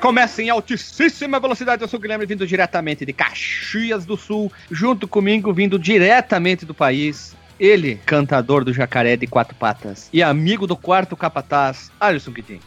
começa em altíssima velocidade. Eu sou o Guilherme, vindo diretamente de Caxias do Sul, junto comigo, vindo diretamente do país. Ele, cantador do jacaré de quatro patas e amigo do quarto capataz, Alisson Guidin.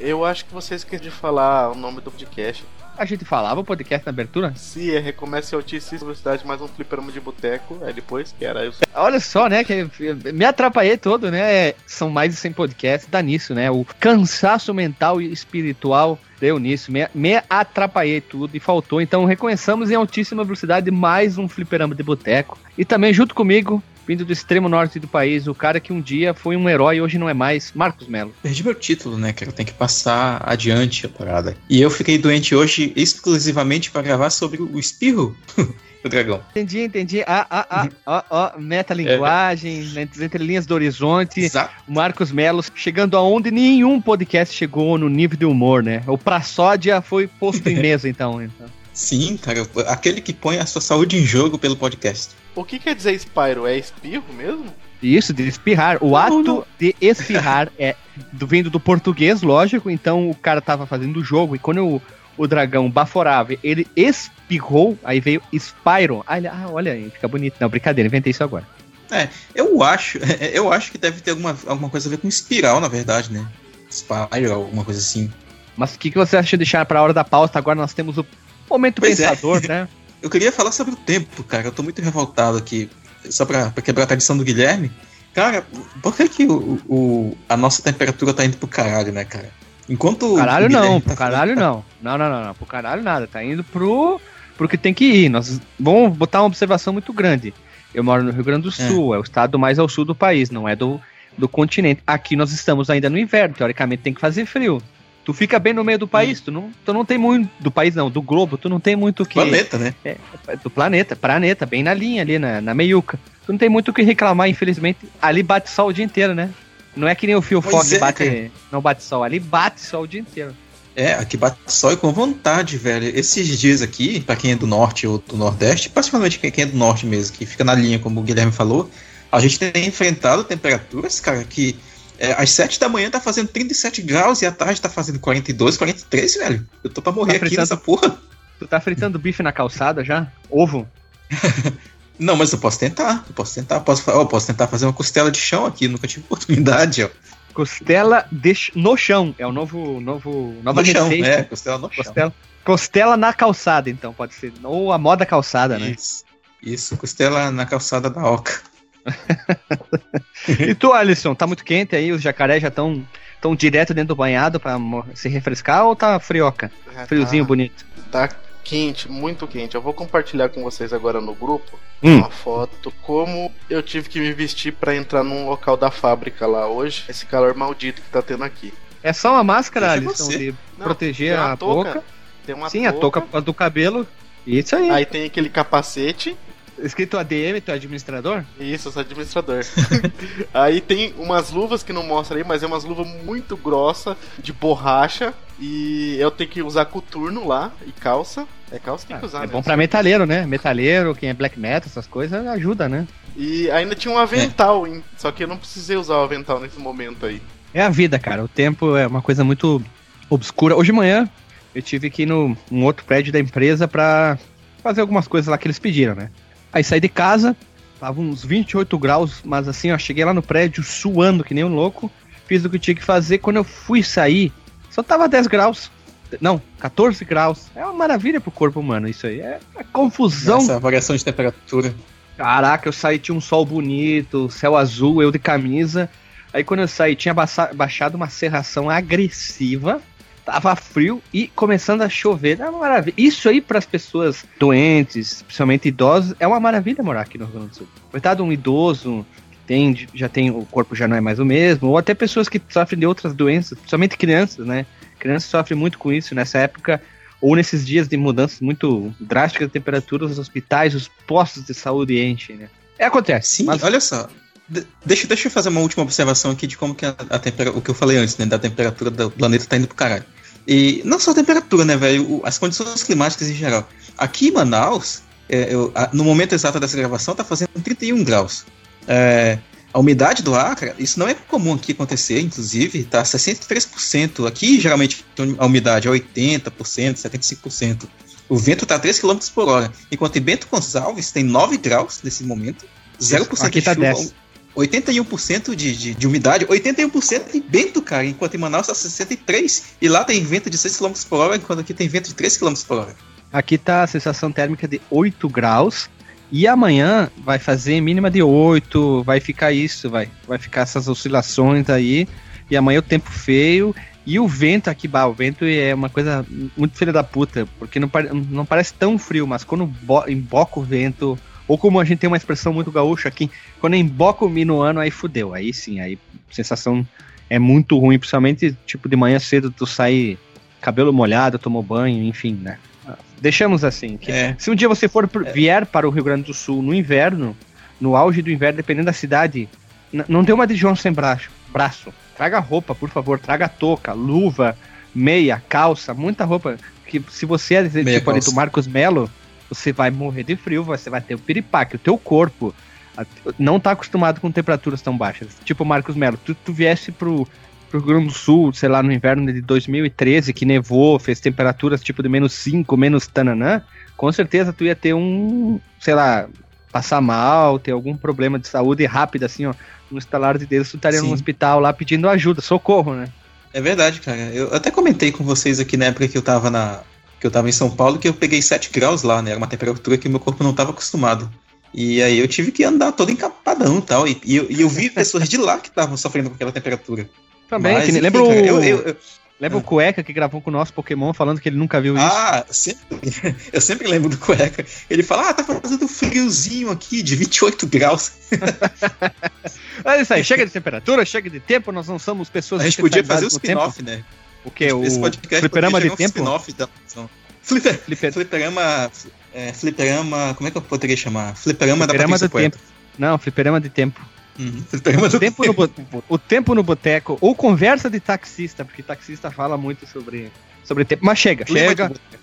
Eu acho que você esqueceu de falar o nome do podcast. A gente falava o podcast na abertura? Sim, é Recomeça em Altíssima Velocidade, mais um fliperama de boteco. Aí depois, que era eu. Olha só, né? Que me atrapalhei todo, né? São mais de 100 podcasts, dá nisso, né? O cansaço mental e espiritual deu nisso. Me, me atrapalhei tudo e faltou. Então, reconheçamos em altíssima velocidade mais um fliperama de boteco. E também, junto comigo, vindo do extremo norte do país, o cara que um dia foi um herói e hoje não é mais, Marcos Melo. Perdi meu título, né, cara? Tem que passar adiante a parada. E eu fiquei doente hoje exclusivamente para gravar sobre o espirro. do dragão. Entendi, entendi. Ah, ah, ah, ó, ó, metalinguagem, é. entre linhas do horizonte. Exato. Marcos Melo chegando aonde nenhum podcast chegou no nível de humor, né? O Praçódia foi posto em mesa, então. então. Sim, cara, aquele que põe a sua saúde em jogo pelo podcast. O que quer dizer Spyro? É espirro mesmo? Isso, de espirrar. O ato não. de espirrar é do, vindo do português, lógico. Então o cara tava fazendo o jogo e quando o, o dragão baforava, ele espirrou, aí veio Spyro. Ah, ah, olha aí, fica bonito. Não, brincadeira, inventei isso agora. É, eu acho, eu acho que deve ter alguma, alguma coisa a ver com espiral, na verdade, né? Spyro, alguma coisa assim. Mas o que, que você acha de deixar para a hora da pauta? Agora nós temos o momento pois é. pensador, é. né? Eu queria falar sobre o tempo, cara. Eu tô muito revoltado aqui. Só pra, pra quebrar a tradição do Guilherme. Cara, por que, que o, o, a nossa temperatura tá indo pro caralho, né, cara? Enquanto. Caralho não, tá pro caralho não. Não, não, não, não. Pro caralho nada. Tá indo pro, pro que tem que ir. Nós vamos botar uma observação muito grande. Eu moro no Rio Grande do é. Sul, é, é o estado mais ao sul do país, não é do, do continente. Aqui nós estamos ainda no inverno, teoricamente tem que fazer frio. Tu fica bem no meio do país, tu não, tu não tem muito. Do país não, do globo, tu não tem muito o que. Planeta, né? É, do planeta, planeta, bem na linha ali, na, na meiuca. Tu não tem muito o que reclamar, infelizmente. Ali bate sol o dia inteiro, né? Não é que nem o Fio Fox é, bate. Cara. Não bate sol, ali bate sol o dia inteiro. É, aqui bate sol e com vontade, velho. Esses dias aqui, para quem é do norte ou do nordeste, principalmente quem é do norte mesmo, que fica na linha, como o Guilherme falou, a gente tem enfrentado temperaturas, cara, que é, às 7 da manhã tá fazendo 37 graus e à tarde tá fazendo 42, 43, velho. Eu tô pra morrer tá aqui nessa porra. Tu tá fritando bife na calçada já? Ovo? Não, mas eu posso tentar. Eu posso tentar. Posso, posso tentar fazer uma costela de chão aqui. Nunca tive oportunidade, ó. Costela de, no chão. É o novo. novo nova no receita. Chão, é, costela no costela, chão. Costela na calçada, então, pode ser. Ou a moda calçada, né? Isso. Isso, costela na calçada da Oca. e tu, Alisson, tá muito quente aí? Os jacarés já estão tão direto dentro do banhado para se refrescar ou tá frioca? É, Friozinho tá, bonito. Tá quente, muito quente. Eu vou compartilhar com vocês agora no grupo hum. uma foto como eu tive que me vestir para entrar num local da fábrica lá hoje. Esse calor maldito que tá tendo aqui. É só uma máscara, Alisson, de Não, proteger a touca. boca. Tem uma Sim, touca. a touca do cabelo. Isso aí. Aí tem aquele capacete Escrito ADM, tu é administrador? Isso, eu sou administrador. aí tem umas luvas que não mostra aí, mas é umas luvas muito grossa de borracha. E eu tenho que usar coturno lá e calça. É calça que tem que ah, usar, É né? bom pra metaleiro, né? Metaleiro, quem é black metal, essas coisas, ajuda, né? E ainda tinha um avental, é. só que eu não precisei usar o avental nesse momento aí. É a vida, cara. O tempo é uma coisa muito obscura. Hoje de manhã eu tive que ir no um outro prédio da empresa pra fazer algumas coisas lá que eles pediram, né? Aí saí de casa, tava uns 28 graus, mas assim, ó, cheguei lá no prédio suando que nem um louco. Fiz o que tinha que fazer. Quando eu fui sair, só tava 10 graus. Não, 14 graus. É uma maravilha pro corpo humano isso aí. É, é confusão. Essa variação de temperatura. Caraca, eu saí, tinha um sol bonito, céu azul, eu de camisa. Aí quando eu saí, tinha baixado uma serração agressiva tava frio e começando a chover. É uma maravilha. Isso aí para as pessoas doentes, principalmente idosos, é uma maravilha morar aqui no Rio Grande do Sul. Coitado, um idoso que tem, já tem, o corpo já não é mais o mesmo, ou até pessoas que sofrem de outras doenças, principalmente crianças, né? Crianças sofrem muito com isso nessa época ou nesses dias de mudanças muito drásticas de temperatura, os hospitais, os postos de saúde enchem, né? É, acontece. Sim, mas... olha só. Deixa, deixa eu fazer uma última observação aqui de como que a, a temperatura, o que eu falei antes, né, da temperatura do planeta tá indo pro caralho. E não só a temperatura, né, velho? As condições climáticas em geral. Aqui em Manaus, é, eu, a, no momento exato dessa gravação, tá fazendo 31 graus. É, a umidade do ar, cara, isso não é comum aqui acontecer, inclusive, tá 63%. Aqui, geralmente, a umidade é 80%, 75%. O vento tá 3 km por hora. Enquanto em Bento Gonçalves tem 9 graus nesse momento, 0% aqui de tá chuva, 10. 81% de, de, de umidade, 81% em Bento, cara, enquanto em Manaus tá 63%. E lá tem vento de 6 km por hora, enquanto aqui tem vento de 3 km por hora. Aqui tá a sensação térmica de 8 graus. E amanhã vai fazer mínima de 8, vai ficar isso, vai. Vai ficar essas oscilações aí. E amanhã o tempo feio. E o vento aqui, bah, o vento é uma coisa muito filha da puta, porque não, não parece tão frio, mas quando bo- emboca o vento, ou como a gente tem uma expressão muito gaúcha aqui, quando emboca o minuano, aí fudeu. Aí sim, aí sensação é muito ruim, principalmente tipo de manhã cedo tu sai cabelo molhado, tomou banho, enfim, né? Deixamos assim. que É. Se um dia você for pro- vier para o Rio Grande do Sul no inverno, no auge do inverno, dependendo da cidade, não tem uma de João sem braço. braço. Traga roupa, por favor, traga touca, luva, meia, calça, muita roupa. Que se você é Meia tipo ali do. Marcos Melo, você vai morrer de frio, você vai ter o piripaque, o teu corpo não tá acostumado com temperaturas tão baixas. Tipo Marcos Melo, tu, tu viesse pro, pro Rio Grande do Sul, sei lá, no inverno de 2013, que nevou, fez temperaturas tipo de menos 5, menos tananã, com certeza tu ia ter um, sei lá, passar mal, ter algum problema de saúde rápido, assim, ó, no estalar de dedos, tu estaria Sim. no hospital lá pedindo ajuda, socorro, né? É verdade, cara. Eu até comentei com vocês aqui na época que eu tava na. Que eu tava em São Paulo, que eu peguei 7 graus lá, né? Era uma temperatura que o meu corpo não tava acostumado. E aí eu tive que andar todo encapadão e tal. E, e eu, vi pessoas de lá que estavam sofrendo com aquela temperatura. Também, Mas, que nem- enfim, eu- eu- eu- lembra o Cueca que gravou com o nosso Pokémon falando que ele nunca viu isso? Ah, sempre, eu sempre lembro do cueca. Ele fala: Ah, tá fazendo friozinho aqui de 28 graus. É isso aí, chega de temperatura, chega de tempo, nós não somos pessoas A gente podia fazer o spin-off, né? O que? O Esse podcast fliperama de tempo? um da. Flipper, Fliper- fliperama. É, fliperama. Como é que eu poderia chamar? Fliperama, Fliperama da do Patrícia tempo. Não, fliperama de tempo. Poeta. Uhum, Fliperama O tempo, no, bo- o tempo no boteco, ou conversa de taxista, porque taxista fala muito sobre, sobre tempo. Mas chega, Clima chega. boteco.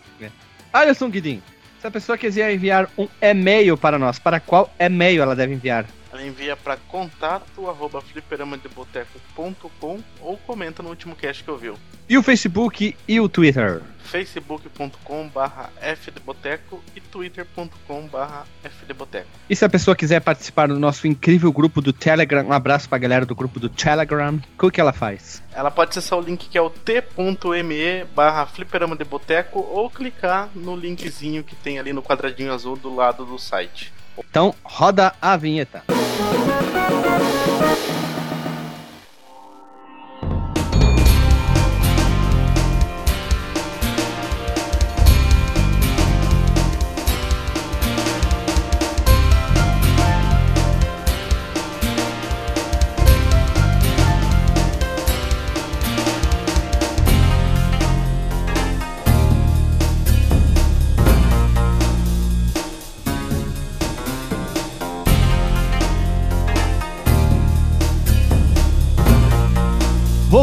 Alisson Guidin, se a pessoa quiser enviar um e-mail para nós, para qual e-mail ela deve enviar? Ela envia para contato arroba fliperamadeboteco.com ou comenta no último cast que ouviu. E o Facebook e o Twitter? facebook.com barra e twitter.com barra. E se a pessoa quiser participar do nosso incrível grupo do Telegram, um abraço pra galera do grupo do Telegram, o que ela faz? Ela pode acessar o link que é o t.me barra fliperama de boteco ou clicar no linkzinho que tem ali no quadradinho azul do lado do site. Então, roda a vinheta.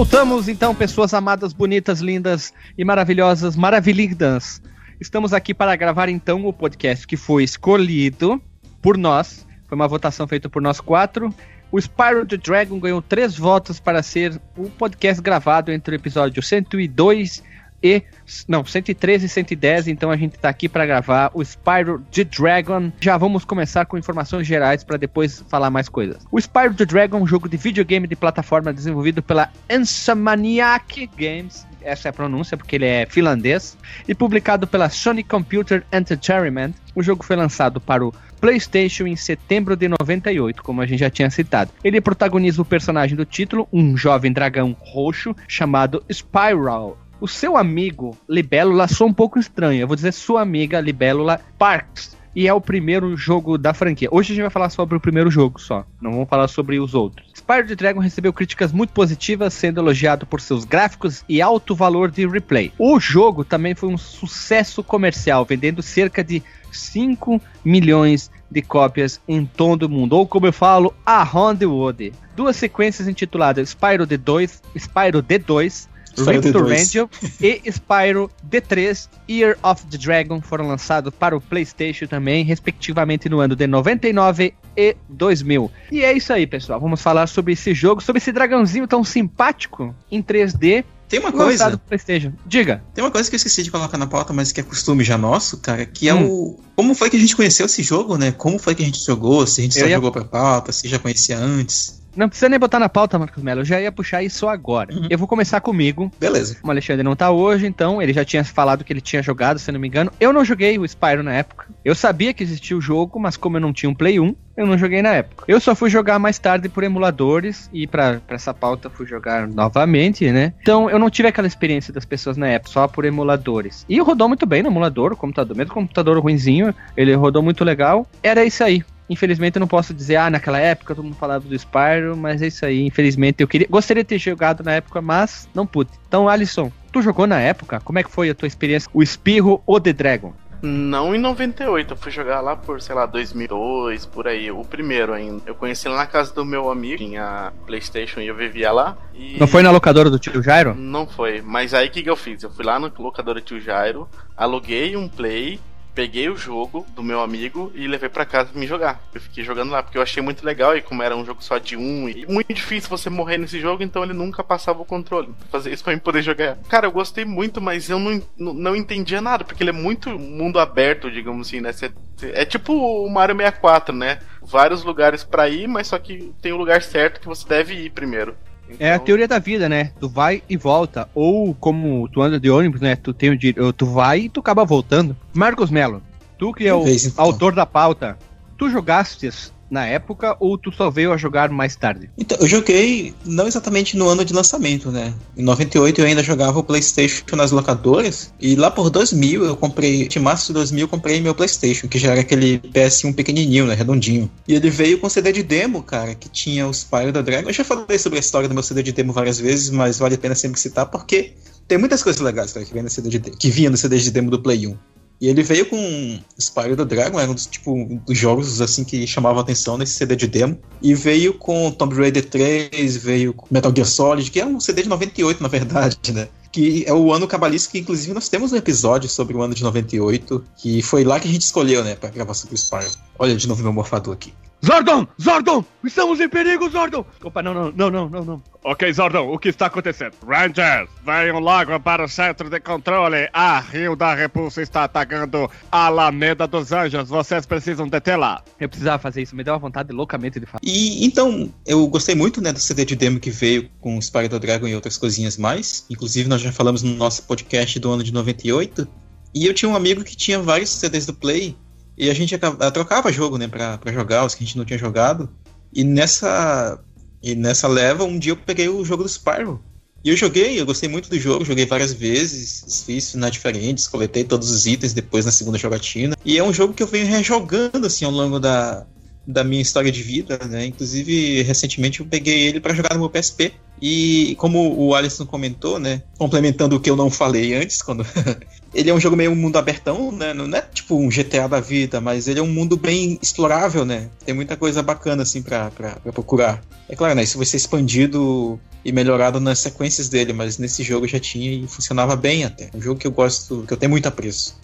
Voltamos então, pessoas amadas, bonitas, lindas e maravilhosas, maravilhindas. Estamos aqui para gravar então o podcast que foi escolhido por nós. Foi uma votação feita por nós quatro. O Spyro the Dragon ganhou três votos para ser o podcast gravado entre o episódio 102 e. Não, 113 e 110. Então a gente está aqui para gravar o Spyro the Dragon. Já vamos começar com informações gerais para depois falar mais coisas. O Spyro the Dragon é um jogo de videogame de plataforma desenvolvido pela Insomniac Games. Essa é a pronúncia porque ele é finlandês. E publicado pela Sony Computer Entertainment. O jogo foi lançado para o PlayStation em setembro de 98, como a gente já tinha citado. Ele protagoniza o personagem do título, um jovem dragão roxo chamado Spiral. O seu amigo Libélula soa um pouco estranho. Eu vou dizer sua amiga Libélula Parks. E é o primeiro jogo da franquia. Hoje a gente vai falar sobre o primeiro jogo só. Não vamos falar sobre os outros. Spyro the Dragon recebeu críticas muito positivas, sendo elogiado por seus gráficos e alto valor de replay. O jogo também foi um sucesso comercial, vendendo cerca de 5 milhões de cópias em todo o mundo, ou como eu falo, around the. Duas sequências intituladas Spyro D2, Spyro D2, Spyro Rift to D2. Angel e Spyro D3 Year of the Dragon foram lançados para o PlayStation também, respectivamente no ano de 99 e 2000. E é isso aí, pessoal. Vamos falar sobre esse jogo, sobre esse dragãozinho tão simpático em 3D. Tem uma coisa. PlayStation. Diga. Tem uma coisa que eu esqueci de colocar na pauta, mas que é costume já nosso, cara, que é hum. o. Como foi que a gente conheceu esse jogo, né? Como foi que a gente jogou? Se a gente eu só ia... jogou pra pauta, se já conhecia antes. Não precisa nem botar na pauta, Marcos Mello. Eu já ia puxar isso agora. Uhum. Eu vou começar comigo. Beleza. O Alexandre não tá hoje, então ele já tinha falado que ele tinha jogado, se não me engano. Eu não joguei o Spyro na época. Eu sabia que existia o jogo, mas como eu não tinha um Play 1, eu não joguei na época. Eu só fui jogar mais tarde por emuladores e para essa pauta fui jogar novamente, né? Então eu não tive aquela experiência das pessoas na época, só por emuladores. E rodou muito bem no emulador, o computador, mesmo computador ruinzinho, ele rodou muito legal. Era isso aí. Infelizmente eu não posso dizer, ah, naquela época todo mundo falava do Spyro, mas é isso aí. Infelizmente eu queria, gostaria de ter jogado na época, mas não pude. Então, Alisson, tu jogou na época? Como é que foi a tua experiência? O Espirro ou The Dragon? Não em 98, eu fui jogar lá por, sei lá, 2002, por aí, o primeiro ainda. Eu conheci lá na casa do meu amigo, tinha Playstation e eu vivia lá. E... Não foi na locadora do tio Jairo? Não foi, mas aí o que, que eu fiz? Eu fui lá na locadora do tio Jairo, aluguei um Play, peguei o jogo do meu amigo e levei para casa pra me jogar. Eu fiquei jogando lá, porque eu achei muito legal e como era um jogo só de um, e muito difícil você morrer nesse jogo, então ele nunca passava o controle. Fazer isso pra mim poder jogar. Cara, eu gostei muito, mas eu não, não entendia nada, porque ele é muito mundo aberto, digamos assim, né? É tipo o Mario 64, né? Vários lugares para ir, mas só que tem o lugar certo que você deve ir primeiro. Então... É a teoria da vida, né? Tu vai e volta. Ou como tu anda de ônibus, né? Tu tem o tu vai e tu acaba voltando. Marcos Melo, tu que é o vez, então. autor da pauta, tu jogaste na época ou tu só veio a jogar mais tarde? Então, eu joguei não exatamente no ano de lançamento, né? Em 98 eu ainda jogava o PlayStation nas locadoras e lá por 2000 eu comprei, de março de 2000 eu comprei meu PlayStation, que já era aquele PS1 pequenininho, né, redondinho. E ele veio com CD de demo, cara, que tinha os Spyro da Dragon. Eu já falei sobre a história do meu CD de demo várias vezes, mas vale a pena sempre citar porque tem muitas coisas legais cara, que, vem no CD de, que vinha no CD de demo do Play 1. E ele veio com Spyro the Dragon, era um dos, tipo, dos jogos assim que chamavam atenção nesse CD de demo. E veio com Tomb Raider 3, veio com Metal Gear Solid, que é um CD de 98, na verdade, né? Que é o ano cabalístico, que inclusive nós temos um episódio sobre o ano de 98, que foi lá que a gente escolheu, né, pra gravar sobre o Spyro. Olha de novo meu morfador aqui. Zordon! Zordon! Estamos em perigo, Zordon! Opa, não, não, não, não, não, não. Ok, Zordon, o que está acontecendo? Rangers, venham logo para o centro de controle. A Rio da Repulsa está atacando a Alameda dos Anjos. Vocês precisam detê-la. Eu precisava fazer isso, me deu uma vontade loucamente de fazer. E então, eu gostei muito, né, do CD de demo que veio com o Spider Dragon e outras coisinhas mais. Inclusive, nós já falamos no nosso podcast do ano de 98. E eu tinha um amigo que tinha vários CDs do Play e a gente trocava jogo, né, pra, pra jogar, os que a gente não tinha jogado. E nessa, e nessa leva, um dia eu peguei o jogo do Spyro. E eu joguei, eu gostei muito do jogo, joguei várias vezes, fiz finais diferentes, coletei todos os itens depois na segunda jogatina. E é um jogo que eu venho rejogando, assim, ao longo da, da minha história de vida, né? Inclusive, recentemente eu peguei ele para jogar no meu PSP. E como o Alisson comentou, né? Complementando o que eu não falei antes, quando ele é um jogo meio mundo abertão, né? Não é tipo um GTA da vida, mas ele é um mundo bem explorável, né? Tem muita coisa bacana assim para procurar. É claro, né? Isso vai ser expandido e melhorado nas sequências dele, mas nesse jogo já tinha e funcionava bem até. Um jogo que eu gosto, que eu tenho muito apreço.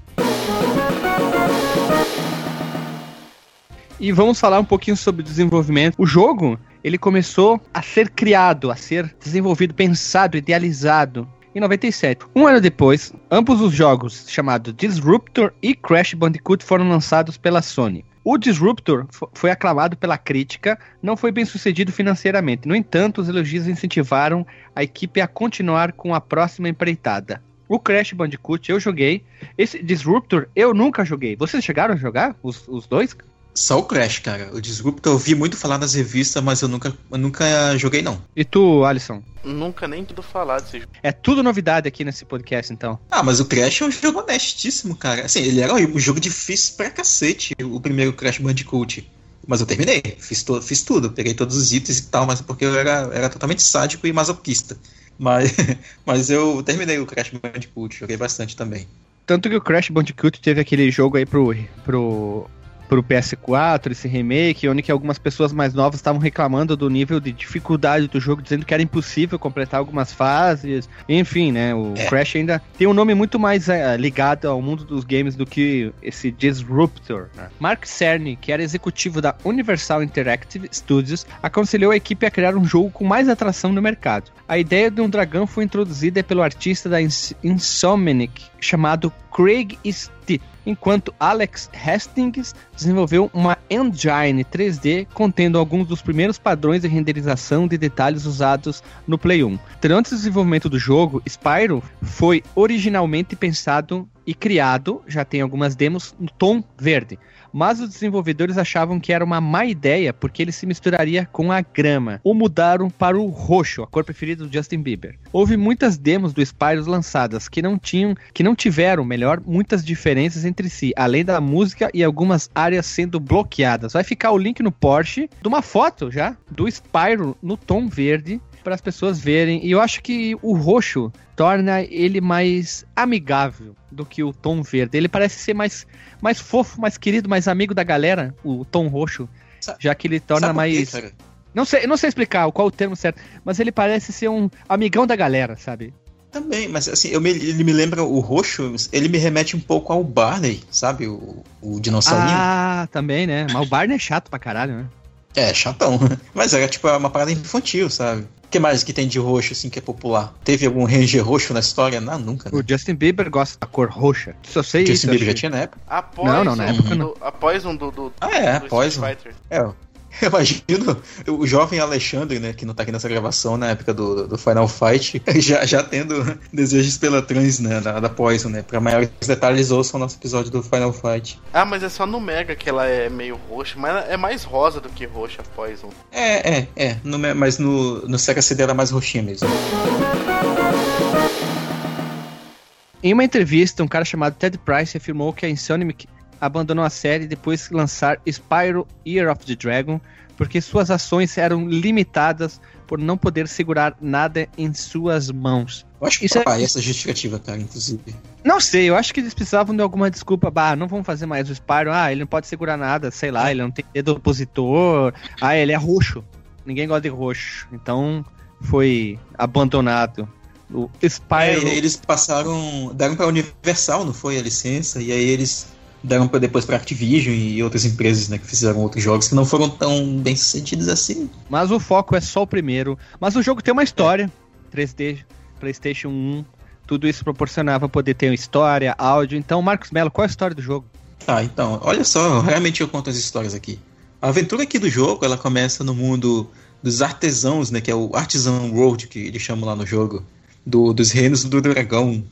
E vamos falar um pouquinho sobre desenvolvimento. O jogo, ele começou a ser criado, a ser desenvolvido, pensado, idealizado em 97. Um ano depois, ambos os jogos, chamados Disruptor e Crash Bandicoot, foram lançados pela Sony. O Disruptor foi aclamado pela crítica, não foi bem sucedido financeiramente. No entanto, os elogios incentivaram a equipe a continuar com a próxima empreitada. O Crash Bandicoot eu joguei. Esse Disruptor eu nunca joguei. Vocês chegaram a jogar os, os dois? Só o Crash, cara. O Disruptor eu vi muito falar nas revistas, mas eu nunca, eu nunca joguei, não. E tu, Alisson? Nunca nem tudo falar desse jogo. É tudo novidade aqui nesse podcast, então. Ah, mas o Crash é um jogo honestíssimo, cara. Assim, ele era um jogo difícil pra cacete, o primeiro Crash Bandicoot. Mas eu terminei, fiz, to fiz tudo, peguei todos os itens e tal, mas porque eu era, era totalmente sádico e masoquista. Mas, mas eu terminei o Crash Bandicoot, joguei bastante também. Tanto que o Crash Bandicoot teve aquele jogo aí pro, pro pro PS4, esse remake, onde que algumas pessoas mais novas estavam reclamando do nível de dificuldade do jogo, dizendo que era impossível completar algumas fases. Enfim, né? O É. Crash ainda tem um nome muito mais eh, ligado ao mundo dos games do que esse Disruptor. né? Mark Cerny, que era executivo da Universal Interactive Studios, aconselhou a equipe a criar um jogo com mais atração no mercado. A ideia de um dragão foi introduzida pelo artista da Ins- Insomniac chamado Craig Stitt, enquanto Alex Hastings desenvolveu uma engine 3D contendo alguns dos primeiros padrões de renderização de detalhes usados no Play 1. Durante o desenvolvimento do jogo, Spyro foi originalmente pensado e criado, já tem algumas demos, no tom verde. Mas os desenvolvedores achavam que era uma má ideia porque ele se misturaria com a grama. Ou mudaram para o roxo, a cor preferida do Justin Bieber. Houve muitas demos do Spyro lançadas que não tinham, que não tiveram, melhor, muitas diferenças entre si, além da música e algumas áreas sendo bloqueadas. Vai ficar o link no Porsche de uma foto já do Spyro no tom verde para as pessoas verem. E eu acho que o roxo torna ele mais amigável do que o tom verde. Ele parece ser mais, mais fofo, mais querido, mais amigo da galera, o tom roxo. Já que ele torna Sabe mais. cara? Não sei, eu não sei explicar qual o termo certo, mas ele parece ser um amigão da galera, sabe? Também, mas assim, eu me- ele me lembra o roxo, ele me remete um pouco ao Barney, sabe? O, o dinossaurinho. Ah, também, né? Mas o Barney é chato pra caralho, né? É, chatão. Mas era tipo uma parada infantil, sabe? O que mais que tem de roxo, assim, que é popular? Teve algum ranger roxo na história? Não, nunca, né? O Justin Bieber gosta da cor roxa. Só sei Justin isso. Bieber já tinha na época. Após Não, não, na um época do, não. Após um do, do, Ah, é, do após Street um. Fighter. É, eu imagino o jovem Alexandre, né, que não tá aqui nessa gravação, na época do, do Final Fight, já, já tendo desejos pela trans, né, da, da Poison, né? Pra maiores detalhes, ouçam o nosso episódio do Final Fight. Ah, mas é só no Mega que ela é meio roxa, mas ela é mais rosa do que roxa a Poison. É, é, é, no, mas no, no Sega CD era mais roxinha mesmo. Em uma entrevista, um cara chamado Ted Price afirmou que a Insomniac abandonou a série depois de lançar Spyro Year of the Dragon, porque suas ações eram limitadas por não poder segurar nada em suas mãos. Eu acho que Isso é- essa justificativa, cara, inclusive. Não sei, eu acho que eles precisavam de alguma desculpa. Bah, não vamos fazer mais o Spyro. Ah, ele não pode segurar nada, sei lá, ele não tem dedo opositor. Ah, ele é roxo. Ninguém gosta de roxo. Então foi abandonado. O É, Spyro. eles passaram, deram pra Universal, não foi, a licença, e aí eles deram pra, depois pra Activision e outras empresas, né, que fizeram outros jogos que não foram tão bem sucedidos assim. Mas o foco é só o primeiro. Mas o jogo tem uma história. 3D, PlayStation 1. Tudo isso proporcionava poder ter uma história, áudio. Então, Marcos Mello, qual é a história do jogo? Ah, então, olha só, realmente eu conto as histórias aqui. A aventura aqui do jogo, ela começa no mundo dos artesãos, né, que é o Artisan World, que eles chamam lá no jogo, do- dos reinos do dragão,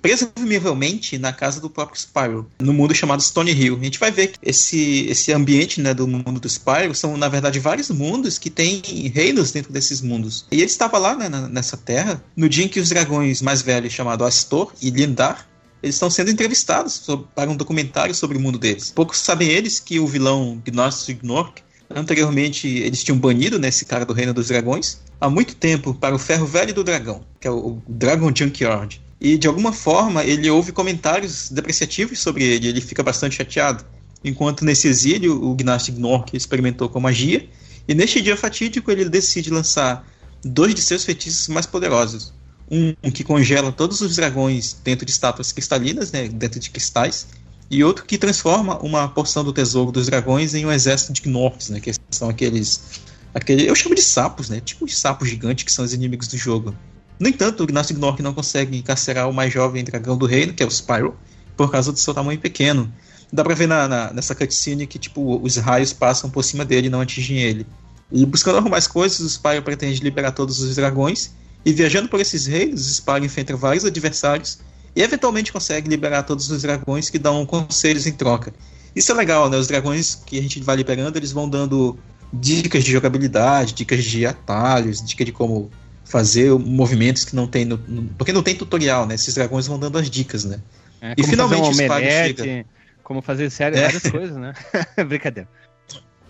presumivelmente na casa do próprio Spyro, no mundo chamado Stone Hill. A gente vai ver que esse, esse ambiente, né, do mundo do Spyro são, na verdade, vários mundos que têm reinos dentro desses mundos. E ele estava lá, né, nessa terra, no dia em que os dragões mais velhos, chamados Astor e Lindar, eles estão sendo entrevistados sob- para um documentário sobre o mundo deles. Poucos sabem eles que o vilão Gnostic Gnork, anteriormente eles tinham banido né, esse cara do Reino dos Dragões há muito tempo para o Ferro Velho do Dragão, que é o Dragon Junkyard. E de alguma forma ele ouve comentários depreciativos sobre ele, ele fica bastante chateado. Enquanto nesse exílio o Gnostic Gnork experimentou com magia, e neste dia fatídico ele decide lançar dois de seus feitiços mais poderosos um que congela todos os dragões dentro de estátuas cristalinas, né, dentro de cristais, e outro que transforma uma porção do tesouro dos dragões em um exército de gnorcs, né, que são aqueles, aquele, eu chamo de sapos, né, tipo os sapos gigantes que são os inimigos do jogo. No entanto, o Gnastic não consegue encarcerar o mais jovem dragão do reino, que é o Spyro, por causa do seu tamanho pequeno. Dá pra ver na, na- nessa cutscene que tipo, os raios passam por cima dele e não atingem ele. E buscando arrumar as coisas, o Spyro pretende liberar todos os dragões e viajando por esses reinos, Spyro enfrenta vários adversários e eventualmente consegue liberar todos os dragões que dão conselhos em troca. Isso é legal, né? Os dragões que a gente vai liberando, eles vão dando dicas de jogabilidade, dicas de atalhos, dicas de como fazer movimentos que não tem no, no- porque não tem tutorial, né? Esses dragões vão dando as dicas, né? É, E finalmente o um Spyro omelete, chega. como fazer sério, É. várias coisas, né? Brincadeira.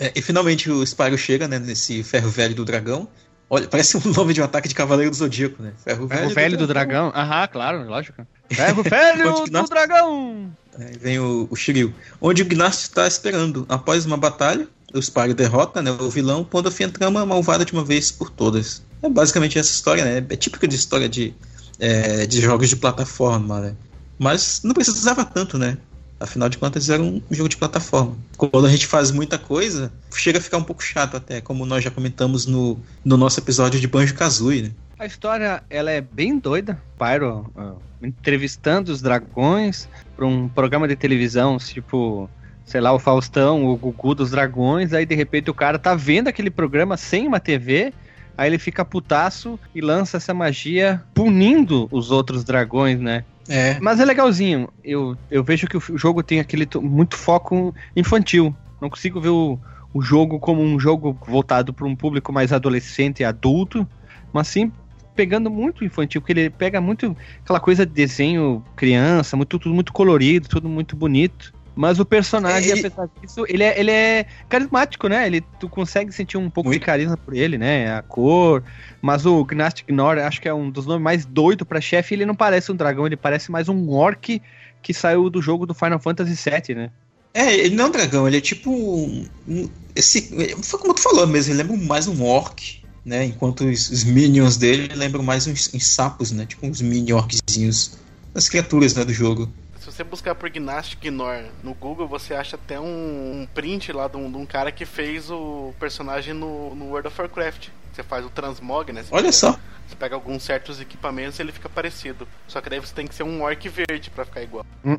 É, e finalmente o Spyro chega, né, nesse ferro velho do dragão. Olha, parece um nome de um ataque de Cavaleiro do Zodíaco, né? Ferro O velho do dragão. Aham, claro, lógico. Ferro velho do nós- dragão! Aí vem o, o Shiryu. Onde o Gnast está esperando. Após uma batalha, o Spyro derrota né, o vilão, pondo a fim a trama malvada de uma vez por todas. É basicamente essa história, né? É típica de história de, é, de jogos de plataforma, né? Mas não precisava tanto, né? Afinal de contas, era um jogo de plataforma. Quando a gente faz muita coisa, chega a ficar um pouco chato até, como nós já comentamos no, no nosso episódio de Banjo-Kazooie, né? A história, ela é bem doida. Pyro uh, entrevistando os dragões para um programa de televisão, tipo, sei lá, o Faustão, o Gugu dos dragões. Aí, de repente, o cara tá vendo aquele programa sem uma TV Aí ele fica putaço e lança essa magia punindo os outros dragões, né? É. Mas é legalzinho. Eu, eu vejo que o jogo tem aquele muito foco infantil. Não consigo ver o, o jogo como um jogo voltado para um público mais adolescente e adulto, mas sim pegando muito infantil, porque ele pega muito aquela coisa de desenho criança, muito, tudo muito colorido, tudo muito bonito. Mas o personagem, É, ele- apesar disso, ele é, ele é carismático, né? Ele, tu consegue sentir um pouco Muito. de carisma por ele, né? A cor. Mas o Gnastic Gnor, acho que é um dos nomes mais doidos pra chefe. Ele não parece um dragão, ele parece mais um orc que saiu do jogo do Final Fantasy VII, né? É, ele não é um dragão, ele é tipo. um- um- esse, foi como tu falou mesmo, ele lembra mais um orc, né? Enquanto os, os minions dele lembram mais uns, uns sapos, né? Tipo uns mini orczinhos. As criaturas né, do jogo. Se você buscar por Gnastic Ignore no Google, você acha até um, um print lá de um, de um cara que fez o personagem no, no World of Warcraft. Você faz o transmog, né? Você Olha pega- só. Você pega alguns certos equipamentos e ele fica parecido. Só que daí você tem que ser um orc verde pra ficar igual. É Ah,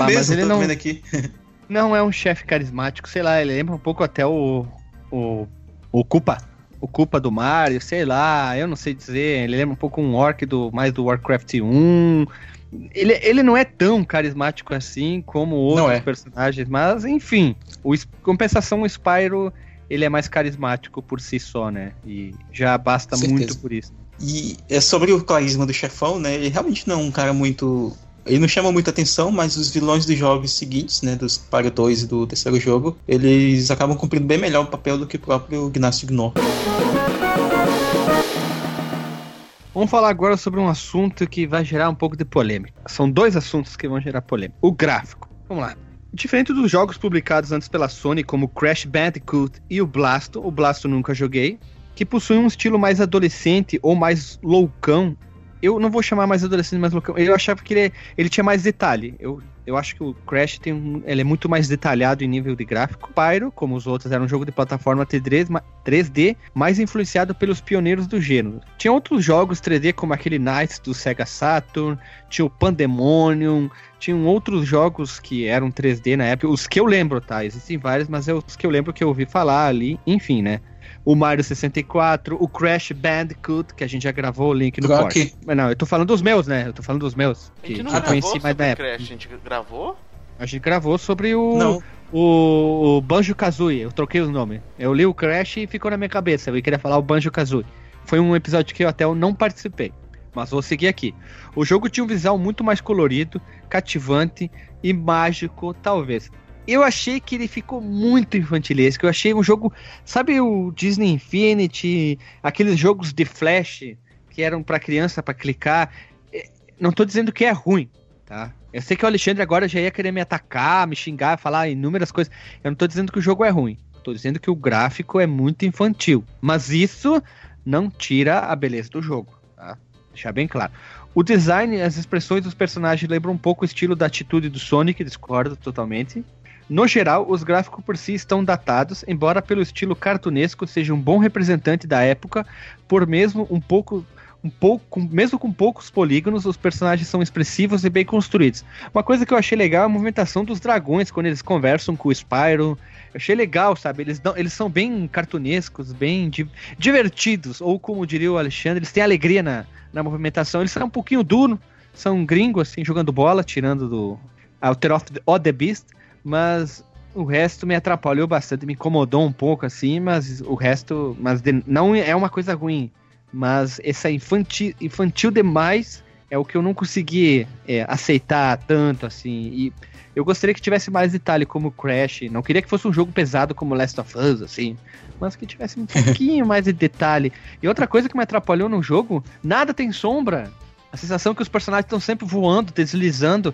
mas mesmo, ele tô não- vendo aqui. Não é um chefe carismático, sei lá, ele lembra um pouco até o. O. O Koopa. O Koopa do Mario, sei lá, eu não sei dizer. Ele lembra um pouco um orc do mais do Warcraft 1. Ele, ele não é tão carismático assim como outros é. personagens, mas enfim, o compensação o Spyro ele é mais carismático por si só, né? E já basta muito por isso. E é sobre o carisma do chefão, né? Ele realmente não é um cara muito. Ele não chama muita atenção, mas os vilões dos jogos seguintes, né? Dos Spyro 2 e do terceiro jogo, eles acabam cumprindo bem melhor o papel do que o próprio Gnastic Gnor. Vamos falar agora sobre um assunto que vai gerar um pouco de polêmica. São dois assuntos que vão gerar polêmica. O gráfico. Vamos lá. Diferente dos jogos publicados antes pela Sony, como Crash Bandicoot e o Blasto, o Blasto nunca joguei, que possuem um estilo mais adolescente ou mais loucão. Eu não vou chamar mais adolescente, mais loucão. Eu achava que ele, ele tinha mais detalhe. Eu, eu acho que o Crash tem um, ele é muito mais detalhado em nível de gráfico. Pyro, como os outros, era um jogo de plataforma 3D, ma- 3D mais influenciado pelos pioneiros do gênero. Tinha outros jogos 3D como aquele Knights do Sega Saturn, tinha o Pandemonium, tinham outros jogos que eram 3D na época, os que eu lembro, tá? Existem vários, mas é os que eu lembro que eu ouvi falar ali, enfim, né? O Mario 64, o Crash Bandicoot, que a gente já gravou o link no corte. Mas não, eu tô falando dos meus, né? Eu tô falando dos meus. A Que gente não eu gravou conheci mais da época. Crash, a gente gravou? A gente gravou sobre o, Não. o, o Banjo Kazooie. Eu troquei os nomes. Eu li o Crash e ficou na minha cabeça. Eu queria falar o Banjo Kazooie. Foi um episódio que eu até não participei. Mas vou seguir aqui. O jogo tinha um visual muito mais colorido, cativante e mágico, talvez. Eu achei que ele ficou muito infantilesco. Eu achei um jogo. Sabe o Disney Infinity? Aqueles jogos de flash que eram pra criança pra clicar. Eh, Não tô dizendo que é ruim, tá? Eu sei que o Alexandre agora já ia querer me atacar, me xingar, falar inúmeras coisas. Eu não tô dizendo que o jogo é ruim. Tô dizendo que o gráfico é muito infantil. Mas isso não tira a beleza do jogo, tá? Deixar bem claro. O design as expressões dos personagens lembram um pouco o estilo da atitude do Sonic, discordo totalmente. No geral, os gráficos por si estão datados, embora pelo estilo cartunesco seja um bom representante da época, por mesmo um pouco um pouco, mesmo com poucos polígonos, os personagens são expressivos e bem construídos. Uma coisa que eu achei legal é a movimentação dos dragões quando eles conversam com o Spyro. Eu achei legal, sabe? Eles, eles são bem cartunescos, bem di- divertidos, ou como diria o Alexandre, eles têm alegria na, na movimentação. Eles são um pouquinho duro, são gringos, assim, jogando bola, tirando do Alter of the, the Beast, mas o resto me atrapalhou bastante, me incomodou um pouco, assim, mas o resto, mas de- não é uma coisa ruim, mas essa infantil, infantil demais é o que eu não consegui é, aceitar tanto, assim, e eu gostaria que tivesse mais detalhe como Crash, não queria que fosse um jogo pesado como Last of Us, assim, mas que tivesse um pouquinho mais de detalhe. E outra coisa que me atrapalhou no jogo, nada tem sombra. A sensação que os personagens estão sempre voando, deslizando.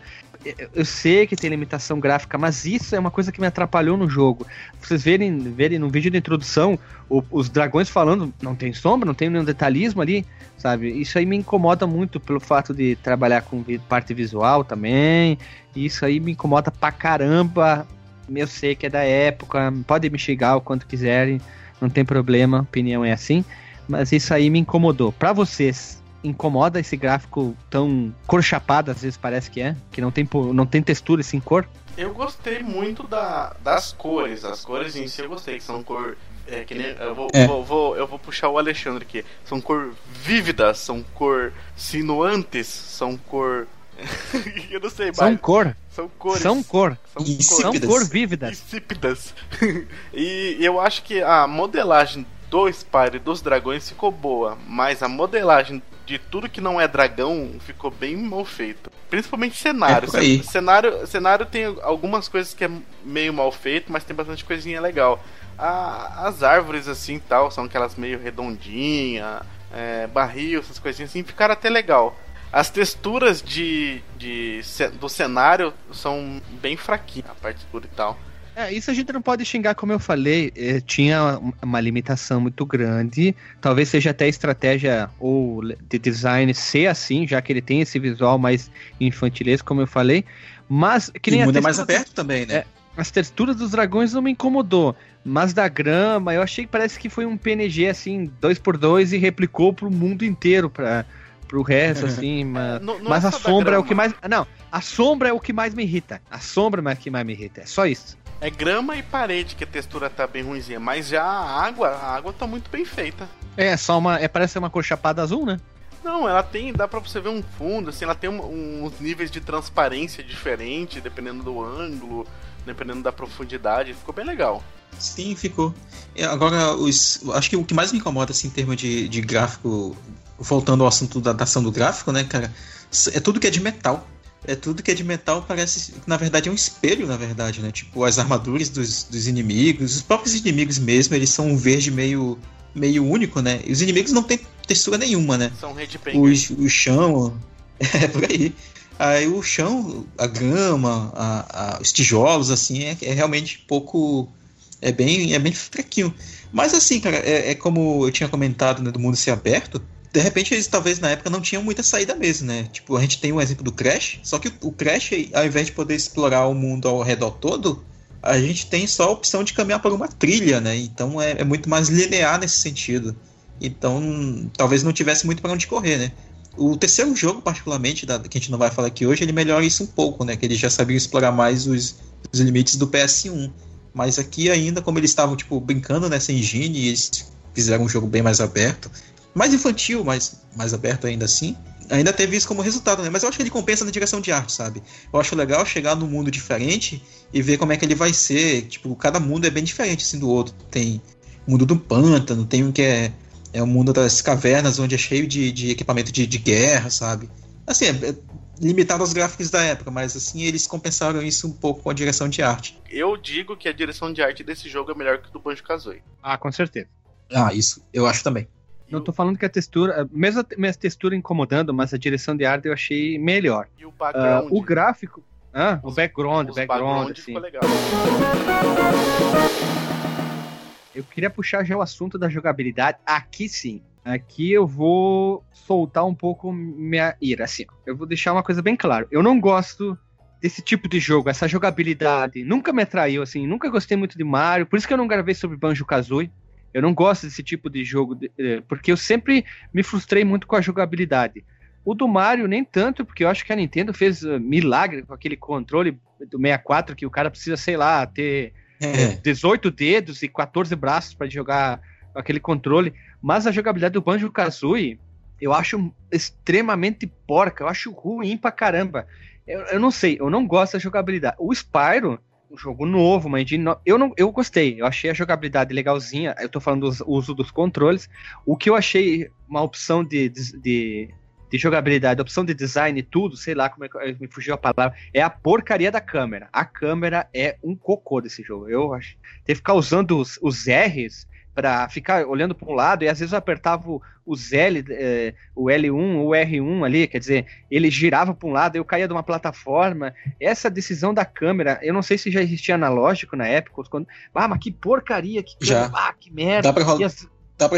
Eu sei que tem limitação gráfica, mas isso é uma coisa que me atrapalhou no jogo. Vocês verem, verem no vídeo de introdução o, os dragões falando, não tem sombra, não tem nenhum detalhismo ali, sabe? Isso aí me incomoda muito pelo fato de trabalhar com parte visual também. Isso aí me incomoda pra caramba. Eu sei que é da época, pode me xingar o quanto quiserem, não tem problema, opinião é assim. Mas isso aí me incomodou. Para vocês, incomoda esse gráfico tão cor chapado, às vezes parece que é, que não tem, não tem textura assim cor? Eu gostei muito da, das cores, as cores em si eu gostei, que são cor. É, que nem, eu, vou, é. vou, vou, eu vou puxar o Alexandre aqui. São cor vívidas, são cor sinuantes, são cor. eu não sei mais. São cor. São cores. São cor. São, cor, são cor vívidas. Insípidas. e eu acho que a modelagem do Spire dos dragões ficou boa, mas a modelagem de tudo que não é dragão ficou bem mal feito. Principalmente cenário. É cenário, cenário tem algumas coisas que é meio mal feito, mas tem bastante coisinha legal. A, as árvores assim tal, são aquelas meio redondinhas, é, barril, essas coisinhas assim, ficaram até legal. As texturas de, de, do cenário são bem fraquinhas, a parte escura e tal. É, isso a gente não pode xingar, como eu falei, eh, tinha uma limitação muito grande. Talvez seja até estratégia ou de design ser assim, já que ele tem esse visual mais infantilesco, como eu falei. Mas que nem e o mundo é mais aberto também, né? É, as texturas dos dragões não me incomodou, mas da grama, eu achei que parece que foi um PNG assim, dois por dois e replicou pro mundo inteiro para pro resto, assim, mas, não, não mas é a sombra é o que mais. Não, a sombra é o que mais me irrita. A sombra é o que mais me irrita. É só isso. É grama e parede que a textura tá bem ruimzinha, mas já a água, a água tá muito bem feita. É, só uma. É, parece uma cor chapada azul, né? Não, ela tem. Dá pra você ver um fundo, assim, ela tem um, uns níveis de transparência diferentes, dependendo do ângulo, dependendo da profundidade. Ficou bem legal. Sim, ficou. Agora, os, acho que o que mais me incomoda, assim, em termos de, de gráfico, voltando ao assunto da datação do gráfico, né, cara, é tudo que é de metal é tudo que é de metal parece, na verdade, é um espelho, na verdade, né? Tipo, as armaduras dos, dos inimigos, os próprios inimigos mesmo, eles são um verde meio, meio único, né? E os inimigos não têm textura nenhuma, né? São red o, o chão, é por aí. Aí o chão, a grama, a, a, os tijolos, assim, é, é, realmente pouco. É bem, é bem fraquinho. Mas assim, cara, é, é como eu tinha comentado, né, do mundo ser aberto de repente eles talvez na época não tinham muita saída mesmo, né? Tipo, a gente tem um exemplo do Crash, só que o Crash, ao invés de poder explorar o mundo ao redor todo, a gente tem só a opção de caminhar por uma trilha, né? Então é, é muito mais linear nesse sentido. Então, talvez não tivesse muito para onde correr, né? O terceiro jogo, particularmente, da, que a gente não vai falar aqui hoje, ele melhora isso um pouco, né? Que eles já sabiam explorar mais os, os limites do PS1. Mas aqui ainda, como eles estavam, tipo, brincando nessa engine, eles fizeram um jogo bem mais aberto mais infantil, mais, mais aberto ainda assim, ainda teve isso como resultado, né? Mas eu acho que ele compensa na direção de arte, sabe? Eu acho legal chegar num mundo diferente e ver como é que ele vai ser. Tipo, cada mundo é bem diferente assim do outro. Tem o mundo do pântano, tem um que é, é o mundo das cavernas, onde é cheio de, de equipamento de, de guerra, sabe? Assim, é, é limitado aos gráficos da época, mas assim, eles compensaram isso um pouco com a direção de arte. Eu digo que a direção de arte desse jogo é melhor que do Banjo-Kazooie. Ah, com certeza. Ah, isso, eu acho também. Não tô falando que a textura, mesmo a minha textura incomodando, mas a direção de arte eu achei melhor. E o background? Uh, o gráfico, ah, o background, o background, background assim. legal. Eu queria puxar já o assunto da jogabilidade. Aqui sim. Aqui eu vou soltar um pouco minha ira, assim. Eu vou deixar uma coisa bem clara. Eu não gosto desse tipo de jogo, essa jogabilidade. Nunca me atraiu, assim. Nunca gostei muito de Mario. Por isso que eu não gravei sobre Banjo-Kazooie. Eu não gosto desse tipo de jogo, eh, porque eu sempre me frustrei muito com a jogabilidade. O do Mario, nem tanto, porque eu acho que a Nintendo fez uh, milagre com aquele controle do 64, que o cara precisa, sei lá, ter é. 18 dedos e 14 braços para jogar aquele controle. Mas a jogabilidade do Banjo Kazooie, eu acho extremamente porca, eu acho ruim pra caramba. Eu, eu não sei, eu não gosto da jogabilidade. O Spyro, um jogo novo, uma engine no... eu não eu gostei, eu achei a jogabilidade legalzinha. Eu tô falando do uso dos controles. O que eu achei uma opção de, de, de jogabilidade, opção de design e tudo, sei lá como é que me fugiu a palavra, é a porcaria da câmera. A câmera é um cocô desse jogo. Eu acho. Ter que ficar usando os, os R's para ficar olhando para um lado e às vezes eu apertava o, o L, eh, o L1, o R1 ali, quer dizer, ele girava para um lado, eu caía de uma plataforma. Essa decisão da câmera, eu não sei se já existia analógico na época, quando, ah, mas que porcaria, que Já. ah, que merda. Dá pra, rolar- E as-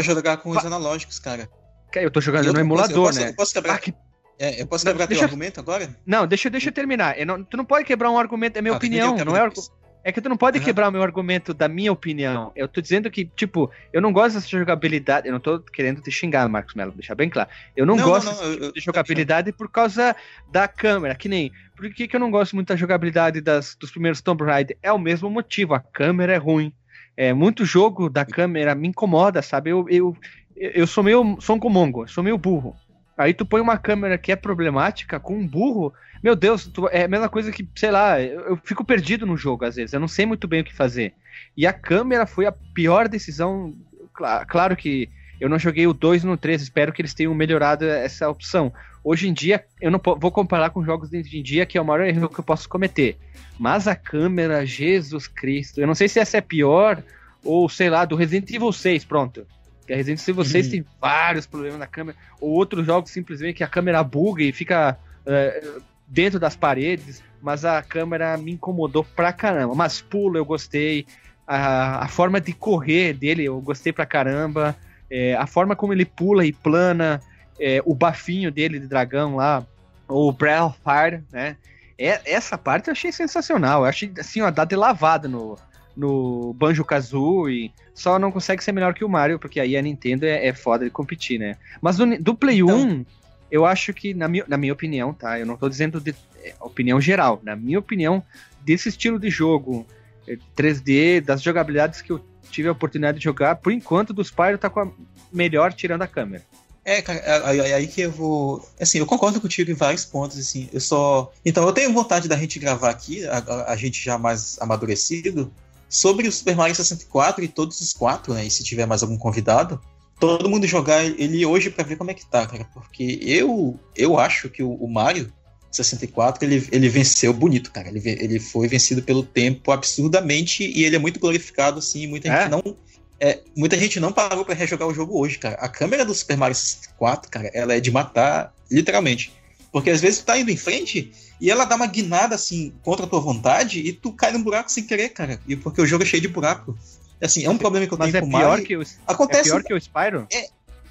jogar com os analógicos, cara. eu tô jogando E no emulador, eu posso, né? Eu posso quebrar, Ah, que- é, eu posso Não, quebrar teu deixa eu- argumento agora? Não, deixa, deixa eu terminar. Eu não- tu não pode quebrar um argumento, é minha Ah, opinião, não é depois. É que tu não pode Aham. quebrar o meu argumento da minha opinião. Eu tô dizendo que, tipo, eu não gosto dessa jogabilidade. Eu não tô querendo te xingar, Marcos Melo, deixar bem claro. Eu não, Não, gosto não, não, eu- tipo eu- de jogabilidade por causa da câmera. Que nem. Por que, que eu não gosto muito da jogabilidade das, dos primeiros Tomb Raider? É o mesmo motivo. A câmera é ruim. É, muito jogo da câmera me incomoda, sabe? Eu, eu, eu sou meio soncomongo, sou meio burro. Aí tu põe uma câmera que é problemática com um burro, meu Deus, tu- é a mesma coisa que, sei lá, eu, eu fico perdido no jogo às vezes, eu não sei muito bem o que fazer. E a câmera foi a pior decisão. Cla- Claro que eu não joguei o 2 no 3, espero que eles tenham melhorado essa opção. Hoje em dia, eu não vou comparar com jogos de hoje em dia, que é o maior erro que eu posso cometer. Mas a câmera, Jesus Cristo, eu não sei se essa é pior ou sei lá, do Resident Evil 6, pronto. Que a Resident Evil 6 Uhum. tem vários problemas na câmera, ou outros jogos simplesmente que a câmera buga e fica é, dentro das paredes, mas a câmera me incomodou pra caramba. Mas pulo eu gostei, a, a forma de correr dele eu gostei pra caramba, é, a forma como ele pula e plana, é, o bafinho dele de dragão lá, o Breath of Fire, né? É, essa parte eu achei sensacional, eu achei assim, ó, dá de lavada no, no Banjo Kazooie, só não consegue ser melhor que o Mario, porque aí a Nintendo é, é foda de competir, né? Mas do, do Play Então- 1, eu acho que, na minha, na minha opinião, tá? Eu não tô dizendo de é, opinião geral, na minha opinião, desse estilo de jogo é, 3D, das jogabilidades que eu tive a oportunidade de jogar, por enquanto do Spyro tá com a melhor tirando a câmera. É, cara, é- aí, aí- que eu vou. Assim, eu concordo contigo em vários pontos, assim. Eu só. Então, eu tenho vontade da gente gravar aqui, a- a gente já mais amadurecido, sobre o Super Mario 64 e todos os quatro, né? E se tiver mais algum convidado, todo mundo jogar ele hoje pra ver como é que tá, cara. Porque eu, eu acho que o, o Mario 64 ele, ele venceu bonito, cara. Ele, ele foi vencido pelo tempo absurdamente e ele é muito glorificado, assim. Muita É? gente não. É, muita gente não parou pra rejogar o jogo hoje, cara. A câmera do Super Mario 64, cara, ela é de matar, literalmente. Porque às vezes tu tá indo em frente e ela dá uma guinada assim contra a tua vontade e tu cai num buraco sem querer, cara. E porque o jogo é cheio de buraco. Assim, é um problema que eu Mas tenho é com o pior Mario. que o, é Acontece pior que o Spyro?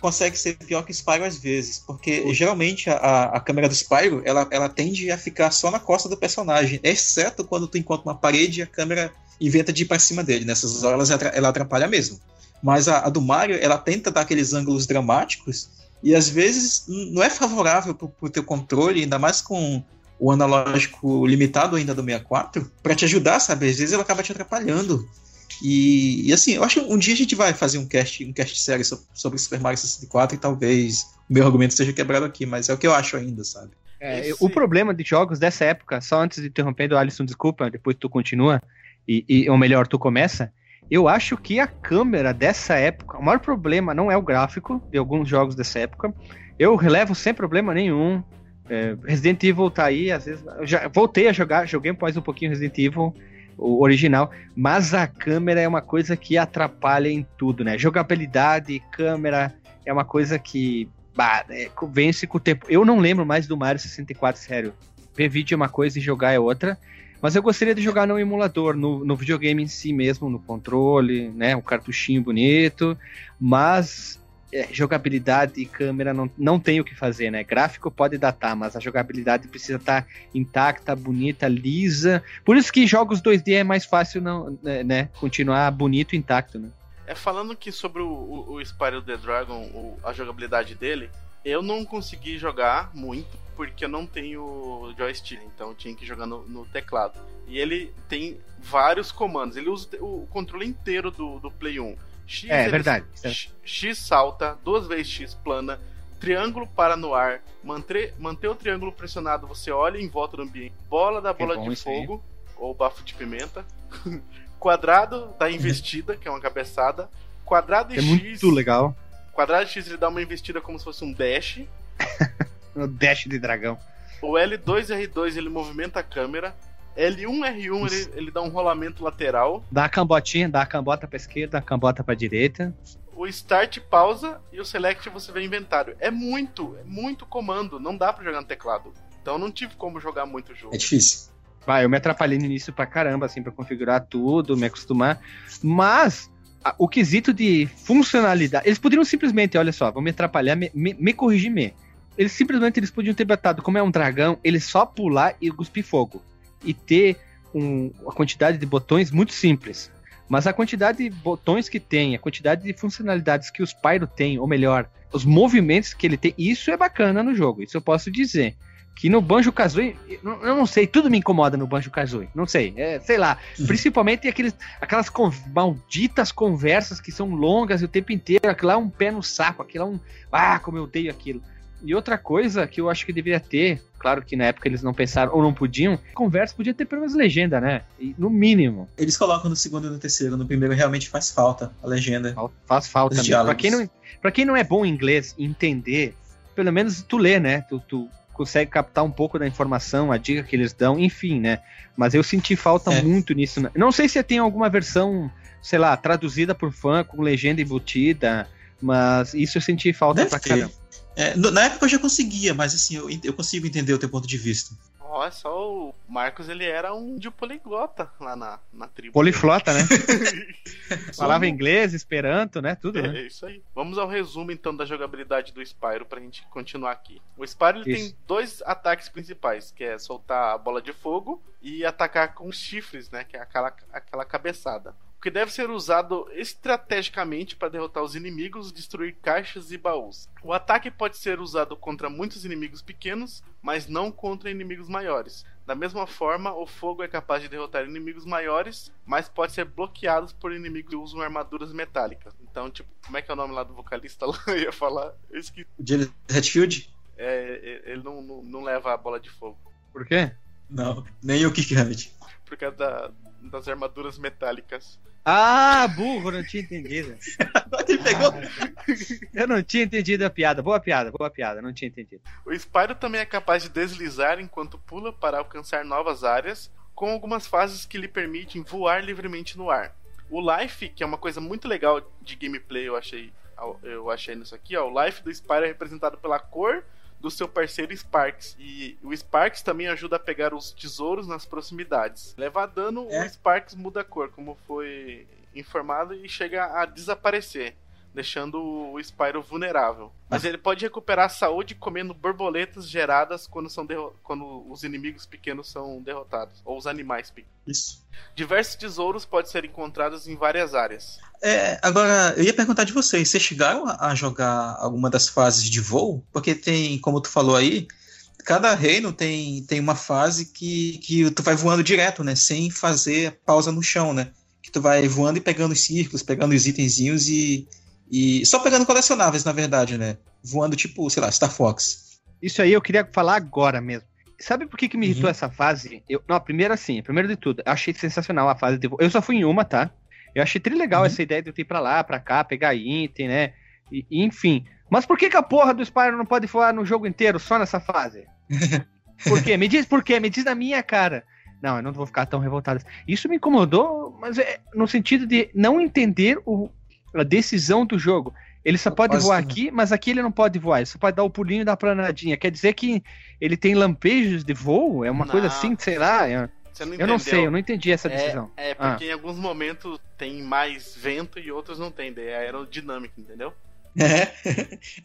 consegue ser pior que o Spyro às vezes, porque geralmente a- a, câmera do Spyro ela, ela tende a ficar só na costa do personagem, exceto quando tu encontra uma parede e a câmera inventa de ir pra cima dele. Nessas horas ela atrapalha mesmo. Mas a, a do Mario, ela tenta dar aqueles ângulos dramáticos e às vezes não é favorável pro, pro teu controle, ainda mais com o analógico limitado ainda do 64, pra te ajudar, sabe? Às vezes ela acaba te atrapalhando. E, e, assim, eu acho que um dia a gente vai fazer um cast, um cast sério so- sobre Super Mario 64 e talvez o meu argumento seja quebrado aqui, mas é o que eu acho ainda, sabe? É, Esse- O problema de jogos dessa época, só antes de interrompendo, Alisson, desculpa, depois tu continua, e, e- ou melhor, tu começa. Eu acho que a câmera dessa época, o maior problema não é o gráfico de alguns jogos dessa época. Eu relevo sem problema nenhum. É, Resident Evil tá aí, às vezes. Já voltei a jogar, joguei mais um pouquinho Resident Evil, o original, mas a câmera é uma coisa que atrapalha em tudo, né? Jogabilidade, câmera, é uma coisa que bah, é, vence com o tempo. Eu não lembro mais do Mario 64, sério. Ver vídeo é uma coisa e jogar é outra. Mas eu gostaria de jogar no emulador, no, no videogame em si mesmo, no controle, né? Um cartuchinho bonito. Mas é, jogabilidade e câmera não, não tem o que fazer, né? Gráfico pode datar, mas a jogabilidade precisa estar intacta, bonita, lisa. Por isso que jogos 2D é mais fácil não, né, né, continuar bonito e intacto, né? É falando que sobre o, o, o Spyro the Dragon, o- a jogabilidade dele, eu não consegui jogar muito porque eu não tenho joystick, então eu tinha que jogar no, no teclado. E ele tem vários comandos, ele usa o controle inteiro do, do Play 1. X, É, ele- verdade. X, X salta, duas vezes X plana, triângulo para no ar, manter, manter o triângulo pressionado, você olha em volta do ambiente, bola da bola de aí. fogo, ou bafo de pimenta, quadrado da investida, que é uma cabeçada, quadrado e É X. muito legal. Quadrado X ele dá uma investida como se fosse um dash. O dash de dragão. O L2 e R2 ele movimenta a câmera. L1, R1 ele, ele dá um rolamento lateral. Dá a cambotinha, dá a cambota pra esquerda, a cambota pra direita. O Start pausa e o Select você vê inventário. É muito, é muito comando. Não dá pra jogar no teclado. Então não tive como jogar muito o jogo. É difícil. Vai, eu me atrapalhei no início pra caramba, assim, pra configurar tudo, me acostumar. Mas o quesito de funcionalidade. Eles poderiam simplesmente, olha só, vão me atrapalhar, me, me, me corrigir me. Eles simplesmente eles podiam ter botado, como é um dragão, ele só pular e cuspir fogo. E ter um, a quantidade de botões muito simples. Mas a quantidade de botões que tem, a quantidade de funcionalidades que os Pyro tem, ou melhor, os movimentos que ele tem, isso é bacana no jogo, isso eu posso dizer. Que no Banjo Kazooie, eu não sei, tudo me incomoda no Banjo Kazooie, não sei, é, sei lá. Principalmente aqueles, aquelas con- malditas conversas que são longas e o tempo inteiro, aquilo lá é um pé no saco, aquilo é um. Ah, como eu odeio aquilo. E outra coisa que eu acho que deveria ter, claro que na época eles não pensaram ou não podiam, conversa podia ter pelo menos legenda, né? E, no mínimo. Eles colocam no segundo e no terceiro. No primeiro realmente faz falta a legenda. Faz falta mesmo. Pra quem, não, pra quem não é bom em inglês entender, pelo menos tu lê, né? Tu, tu consegue captar um pouco da informação, a dica que eles dão, enfim, né? Mas eu senti falta É. muito nisso. né? Não sei se tem alguma versão, sei lá, traduzida por fã, com legenda embutida, mas isso eu senti falta Deve pra ter. caramba. É, na época eu já conseguia, mas assim, eu, eu consigo entender o teu ponto de vista. Ó, só o Marcos ele era um de poliglota lá na, na tribo. Poliflota, né? Falava inglês, esperanto, né? Tudo, né? É isso aí. Vamos ao resumo então da jogabilidade do Spyro pra gente continuar aqui. O Spyro ele Isso. tem dois ataques principais, que é soltar a bola de fogo e atacar com os chifres, né, que é aquela, aquela cabeçada. O que deve ser usado estrategicamente para derrotar os inimigos, destruir caixas e baús. O ataque pode ser usado contra muitos inimigos pequenos, mas não contra inimigos maiores. Da mesma forma, o fogo é capaz de derrotar inimigos maiores, mas pode ser bloqueado por inimigos que usam armaduras metálicas. Então, tipo, como é que é o nome lá do vocalista lá? Eu ia falar. Eu esqueci. Jalen Hatfield? É, é, ele não, não, não leva a bola de fogo. Por quê? Não, nem o Kick Hammett. Por causa da- das armaduras metálicas. Ah, burro, não tinha entendido. Ele pegou. Eu não tinha entendido a piada. Boa piada, boa piada, não tinha entendido. O Spyro também é capaz de deslizar enquanto pula para alcançar novas áreas, com algumas fases que lhe permitem voar livremente no ar. O Life, que é uma coisa muito legal de gameplay, eu achei, eu achei nisso aqui, ó, o Life do Spyro é representado pela cor do seu parceiro Sparks. E o Sparks também ajuda a pegar os tesouros nas proximidades. Levar dano, É. o Sparks muda a cor, como foi informado, e chega a desaparecer. Deixando o Spyro vulnerável. Mas ele pode recuperar a saúde comendo borboletas geradas quando, são quando os inimigos pequenos são derrotados. Ou os animais pequenos. Isso. Diversos tesouros podem ser encontrados em várias áreas. É, agora, eu ia perguntar de vocês, vocês chegaram a a jogar alguma das fases de voo? Porque tem, como tu falou aí, cada reino tem, tem uma fase que, que tu vai voando direto, né? Sem fazer pausa no chão, né? Que tu vai voando e pegando os círculos, pegando os itenzinhos e, e. Só pegando colecionáveis, na verdade, né? Voando tipo, sei lá, Star Fox. Isso aí eu queria falar agora mesmo. Sabe por que, que me irritou Uhum. essa fase? Eu, não, primeiro assim, primeiro de tudo, eu achei sensacional a fase de. Eu só fui em uma, tá? Eu achei tri legal Uhum. essa ideia de eu ir pra lá, pra cá, pegar item, né? E, e enfim. Mas por que, que a porra do Spyro não pode voar no jogo inteiro, só nessa fase? Por quê? Me diz por quê, me diz na minha cara. Não, eu não vou ficar tão revoltado. Isso me incomodou, mas é no sentido de não entender o, a decisão do jogo. Ele só pode voar tudo. aqui, mas aqui ele não pode voar. Ele só pode dar o pulinho e dar a planadinha. Quer dizer que ele tem lampejos de voo? É uma Não. coisa assim, sei lá. Eu, Você não eu não sei, eu não entendi essa decisão. É, é porque em alguns momentos tem mais vento e outros não tem. Daí é aerodinâmica, entendeu? É,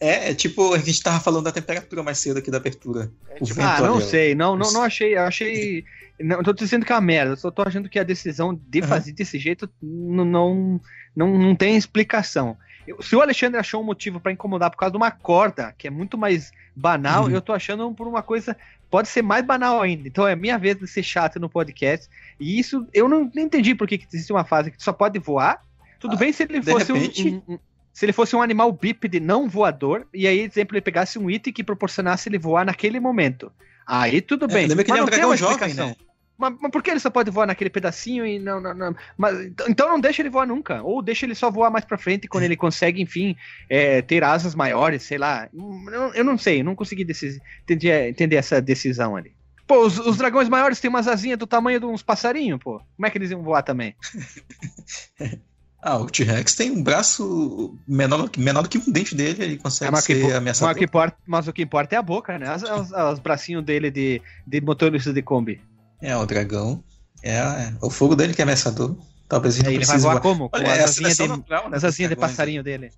é, é tipo, a gente tava falando da temperatura mais cedo aqui da apertura. É tipo, Ah, não sei, não, não, não achei, eu achei. Não tô dizendo que é uma merda, eu só tô achando que a decisão de Uhum. fazer desse jeito não, não, não, não tem explicação. Eu- se o Alexandre achou um motivo pra incomodar por causa de uma corda, que é muito mais banal, Uhum. eu tô achando por uma coisa. Pode ser mais banal ainda. Então é minha vez de ser chato no podcast. E isso, eu não, não entendi por que existe uma fase que só pode voar. Tudo Ah, bem se ele fosse um- repente- um, um- se ele fosse um animal bípede não voador, e aí, exemplo, ele pegasse um item que proporcionasse ele voar naquele momento. Aí tudo É, bem. lembra que ele é um dragão jovem, né? Mas, mas por que ele só pode voar naquele pedacinho e não, não, não- mas, então- então não deixa ele voar nunca. Ou deixa ele só voar mais pra frente quando ele consegue, enfim, é, ter asas maiores, sei lá. Eu, eu não sei, eu não consegui decis- entender, entender essa decisão ali. Pô, os, os dragões maiores têm umas asinhas do tamanho de uns passarinhos, pô. Como é que eles iam voar também? Ah, o T-Rex tem um braço menor, menor do que um dente dele, ele consegue É, mas, que, ser mas, ameaçador. o que importa, mas o que importa é a boca, né? Os, os- os bracinhos dele de, de motorista de Kombi. É, o dragão. É, é o fogo dele que é ameaçador. Talvez ele Aí não ele vai precise voar voar. como? Com Olha, as é a asinhas de, natural, né, as asinhas de dragões. passarinho dele.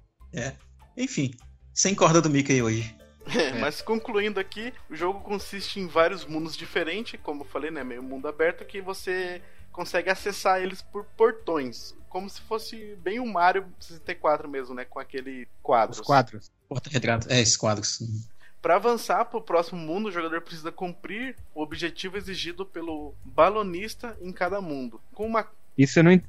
Enfim, sem corda do Mickey hoje. É, Mas concluindo aqui, o jogo consiste em vários mundos diferentes, como eu falei, né? Meio mundo aberto, que você consegue acessar eles por portões. Como se fosse bem um Mario 64 mesmo, né? Com aquele quadro. Os quadros. Porta-retrato. É, esses quadros. Para avançar para o próximo mundo, o jogador precisa cumprir o objetivo exigido pelo balonista em cada mundo. Com uma Isso eu não. ent-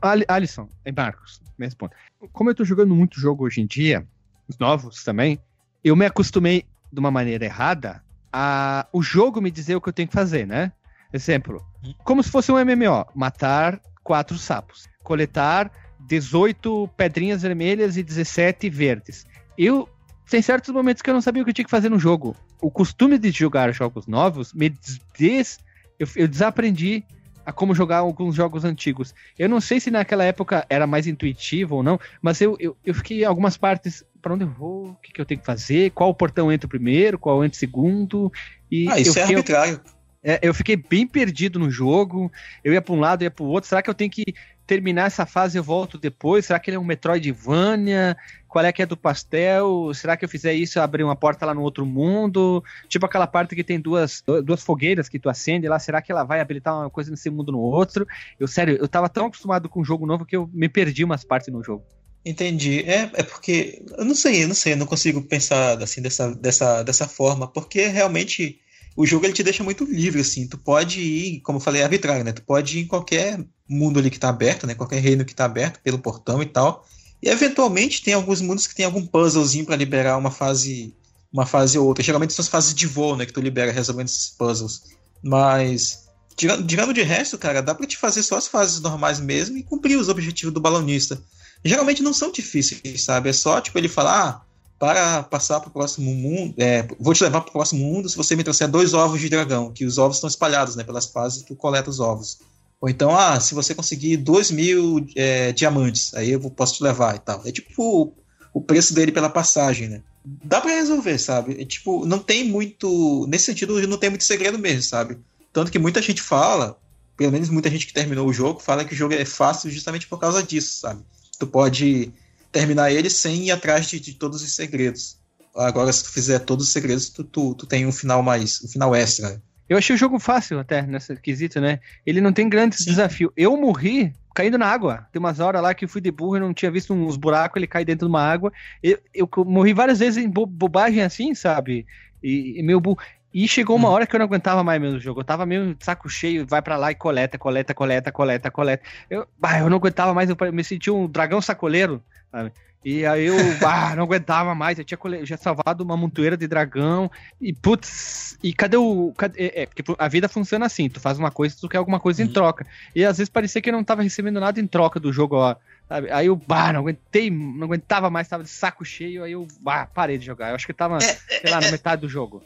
Ali- Alisson, Marcos, me responda. Como eu tô jogando muito jogo hoje em dia, os novos também, eu me acostumei de uma maneira errada a o jogo me dizer o que eu tenho que fazer, né? Exemplo, como se fosse um MMO, matar quatro sapos, coletar 18 pedrinhas vermelhas e 17 verdes. Eu tem certos momentos que eu não sabia o que eu tinha que fazer no jogo. O costume de jogar jogos novos me des... eu, eu desaprendi a como jogar alguns jogos antigos. Eu não sei se naquela época era mais intuitivo ou não, mas eu, eu, eu fiquei em algumas partes. Pra onde eu vou? O que, que eu tenho que fazer? Qual portão entra primeiro? Qual entra segundo? E Ah, isso eu é fiquei- arbitrário. é, eu fiquei bem perdido no jogo. Eu ia para um lado, ia para o outro. Será que eu tenho que terminar essa fase eu volto depois? Será que ele é um Metroidvania? Qual é que é do pastel? Será que eu fizer isso, abrir uma porta lá no outro mundo? Tipo aquela parte que tem duas, duas fogueiras que tu acende lá. Será que ela vai habilitar uma coisa nesse mundo no outro? Eu, sério, eu tava tão acostumado com um jogo novo que eu me perdi umas partes no jogo. Entendi. É, é porque. Eu não sei, eu não sei, eu não consigo pensar assim dessa, dessa, dessa forma, porque realmente o jogo ele te deixa muito livre, assim. Tu pode ir, como eu falei, arbitrário, né? Tu pode ir em qualquer mundo ali que tá aberto, né? Qualquer reino que tá aberto pelo portão e tal. E eventualmente tem alguns mundos que tem algum puzzlezinho pra liberar uma fase. Uma fase ou outra. Geralmente são as fases de voo, né? Que tu libera resolvendo esses puzzles. Mas. Tirando, tirando de resto, cara, dá pra te fazer só as fases normais mesmo e cumprir os objetivos do balonista geralmente não são difíceis, sabe? É só, tipo, ele falar, ah, para passar pro próximo mundo, é, vou te levar pro próximo mundo se você me trouxer dois ovos de dragão, que os ovos estão espalhados, né, pelas fases, tu coleta os ovos. Ou então, ah, se você conseguir dois mil é, diamantes, aí eu posso te levar e tal. É tipo o, o preço dele pela passagem, né? Dá pra resolver, sabe? É, tipo, não tem muito. Nesse sentido, não tem muito segredo mesmo, sabe? Tanto que muita gente fala, pelo menos muita gente que terminou o jogo, fala que o jogo é fácil justamente por causa disso, sabe? Tu pode terminar ele sem ir atrás de, de todos os segredos. Agora, se tu fizer todos os segredos, tu, tu, tu tem um final mais. um final extra. Eu achei o jogo fácil até nesse quesito, né? Ele não tem grandes Sim. desafios. Eu morri caindo na água. Tem umas horas lá que eu fui de burro e não tinha visto uns buracos, ele cai dentro de uma água. Eu, eu morri várias vezes em bo- bobagem assim, sabe? E, e meu burro. E chegou uma Hum. hora que eu não aguentava mais mesmo o jogo. Eu tava meio de saco cheio, vai pra lá e coleta, coleta, coleta, coleta, coleta. Eu, bah, eu não aguentava mais, eu me sentia um dragão sacoleiro, sabe? E aí eu ah, não aguentava mais, eu tinha, eu tinha salvado uma montoeira de dragão. E putz, e cadê o. cadê- é, é, porque a vida funciona assim: tu faz uma coisa, tu quer alguma coisa em Uhum. troca. E às vezes parecia que eu não tava recebendo nada em troca do jogo, ó. Sabe? Aí eu, bah, não aguentei, não aguentava mais, tava de saco cheio, aí eu, bah, parei de jogar. Eu acho que tava, É, sei lá, na metade do jogo.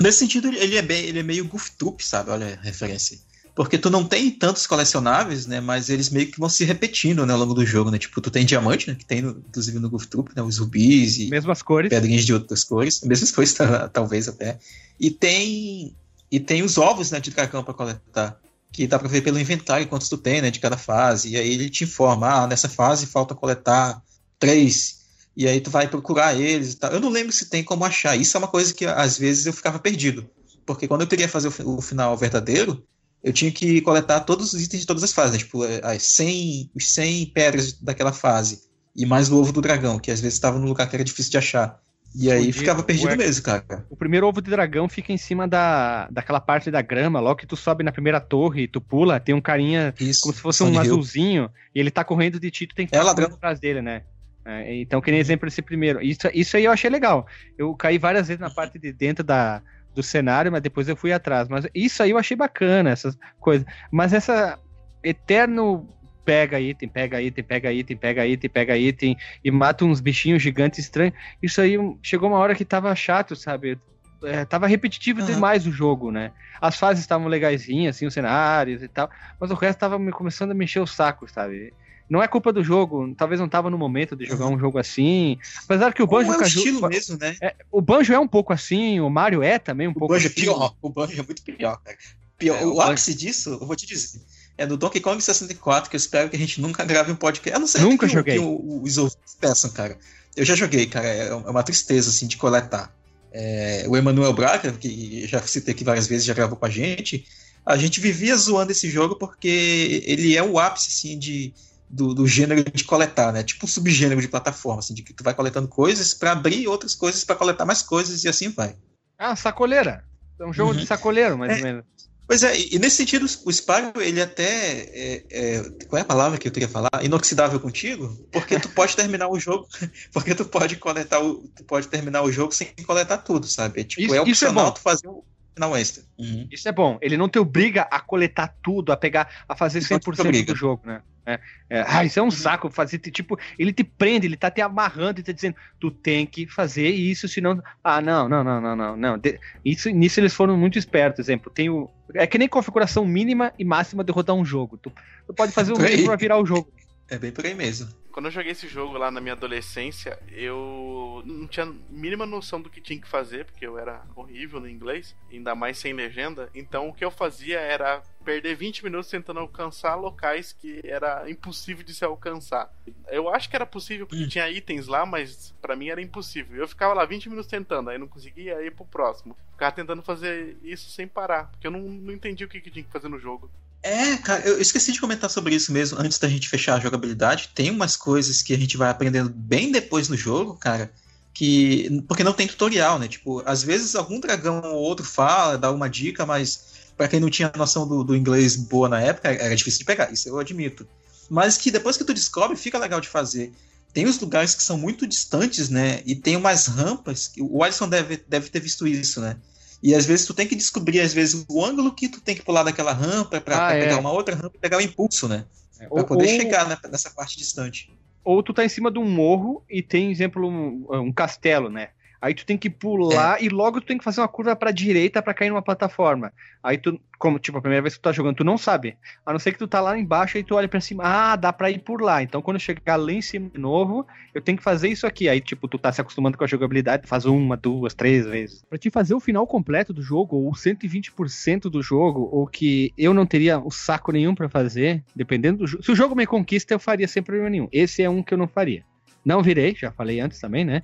Nesse sentido, ele é, bem, ele é meio Goof Troop, sabe? Olha a referência. Porque tu não tem tantos colecionáveis, né? Mas eles meio que vão se repetindo né, ao longo do jogo, né? Tipo, tu tem diamante, né? Que tem, no- inclusive, no Goof Troop, né? Os rubis e Mesmas cores. pedrinhas de outras cores. Mesmas coisas, tá- talvez até. E tem, e tem os ovos, né? De dragão pra coletar. Que dá pra ver pelo inventário quantos tu tem, né? De cada fase. E aí ele te informa, ah, nessa fase falta coletar três. E aí tu vai procurar eles e tal. Eu não lembro se tem como achar. Isso é uma coisa que às vezes eu ficava perdido. Porque quando eu queria fazer o, o final verdadeiro, eu tinha que coletar todos os itens de todas as fases. Né? Tipo, eh, as 100, os 100 pedras daquela fase. E mais o ovo do dragão, que às vezes estava num lugar que era difícil de achar. E aí ficava perdido mesmo, cara. O primeiro ovo de dragão fica em cima da, daquela parte da grama, logo que tu sobe na primeira torre, tu pula, tem um carinha Isso. como se fosse Sony um Hill. azulzinho, e ele tá correndo de ti, tu tem que É ficar correndo atrás dele, né? É, então, que nem exemplo esse primeiro. Isso, isso aí eu achei legal. Eu caí várias vezes na parte de dentro da, do cenário, mas depois eu fui atrás. Mas isso aí eu achei bacana, essas coisas. Mas essa eterno pega item, pega item, pega item, pega item, pega item, e mata uns bichinhos gigantes estranhos. Isso aí chegou uma hora que tava chato, sabe? é, tava repetitivo Aham. demais o jogo, né? As fases estavam legaisinhas, assim, os cenários e tal, mas o resto tava me começando a me encher o saco, sabe? Não é culpa do jogo, talvez não tava no momento de jogar um jogo assim. Apesar que o Como Banjo é o estilo mesmo, né? é, o Banjo é um pouco assim, o Mario é também um O pouco Banjo é assim. pior. O Banjo é muito pior, cara. Pior. É, o o Banjo- ápice disso, eu vou te dizer, é no Donkey Kong 64, que eu espero que a gente nunca grave um podcast. Eu não sei Nunca que, joguei. que o- os ouvintes peçam, cara. Eu já joguei, cara. É uma tristeza, assim, de coletar. É, o Emanuel Braga, que já citei aqui várias vezes, já gravou com a gente, a gente vivia zoando esse jogo porque ele é o ápice, assim, de, do, do gênero de coletar, né? Tipo um subgênero de plataforma, assim, de que tu vai coletando coisas pra abrir outras coisas pra coletar mais coisas e assim vai. Ah, sacoleira. É um jogo Uhum. de sacoleiro, mais É. ou menos. Pois é, e nesse sentido, o Spyro, ele até. É, é, qual é a palavra que eu queria falar? Inoxidável contigo? Porque tu pode terminar o jogo. Porque tu pode coletar o. Tu pode terminar o jogo sem coletar tudo, sabe? É, tipo, Isso- é isso é opcional tu fazer o final extra. Uhum. Isso é bom. Ele não te obriga a coletar tudo, a pegar, a fazer Não te 100% obriga. do jogo, né? É, é, ah, isso é um saco fazer, tipo, ele te prende, ele tá te amarrando e tá dizendo, tu tem que fazer isso, senão, ah, não, não, não, não, não, não. De- isso, nisso eles foram muito espertos, exemplo, tem o, é que nem configuração mínima e máxima de rodar um jogo, tu, tu pode fazer o mínimo pra virar o jogo. É bem por aí mesmo. Quando eu joguei esse jogo lá na minha adolescência, eu não tinha a mínima noção do que tinha que fazer, porque eu era horrível no inglês, ainda mais sem legenda. Então o que eu fazia era perder 20 minutos tentando alcançar locais que era impossível de se alcançar. Eu acho que era possível porque Hum. tinha itens lá, mas pra mim era impossível. Eu ficava lá 20 minutos tentando, aí não conseguia ir pro próximo. Ficava tentando fazer isso sem parar, porque eu não, não entendi o que, que tinha que fazer no jogo. É, cara, eu esqueci de comentar sobre isso mesmo antes da gente fechar a jogabilidade. Tem umas coisas que a gente vai aprendendo bem depois no jogo, cara, que. Porque não tem tutorial, né? Tipo, às vezes algum dragão ou outro fala, dá uma dica, mas pra quem não tinha noção do, do inglês boa na época, era difícil de pegar, isso eu admito. Mas que depois que tu descobre, fica legal de fazer. Tem os lugares que são muito distantes, né? E tem umas rampas. O Alisson deve, deve ter visto isso, né? E às vezes tu tem que descobrir, às vezes, o ângulo que tu tem que pular daquela rampa pra, Ah, é. pegar uma outra rampa e pegar o impulso, né? Pra Ou- poder ou- chegar né, nessa parte distante. ou tu tá em cima de um morro e tem, exemplo, um, um castelo, né? Aí tu tem que pular e logo tu tem que fazer uma curva pra direita pra cair numa plataforma. Aí tu, como, tipo, a primeira vez que tu tá jogando, tu não sabe. A não ser que tu tá lá embaixo e tu olha pra cima, ah, dá pra ir por lá. Então quando chegar lá em cima de novo, eu tenho que fazer isso aqui. Aí, tipo, tu tá se acostumando com a jogabilidade, tu faz uma, duas, três vezes. Pra te fazer o final completo do jogo, ou 120% do jogo, ou que eu não teria o saco nenhum pra fazer, dependendo do jogo. Se o jogo me conquista, eu faria sem problema nenhum. Esse é um que eu não faria. Não virei, já falei antes também, né?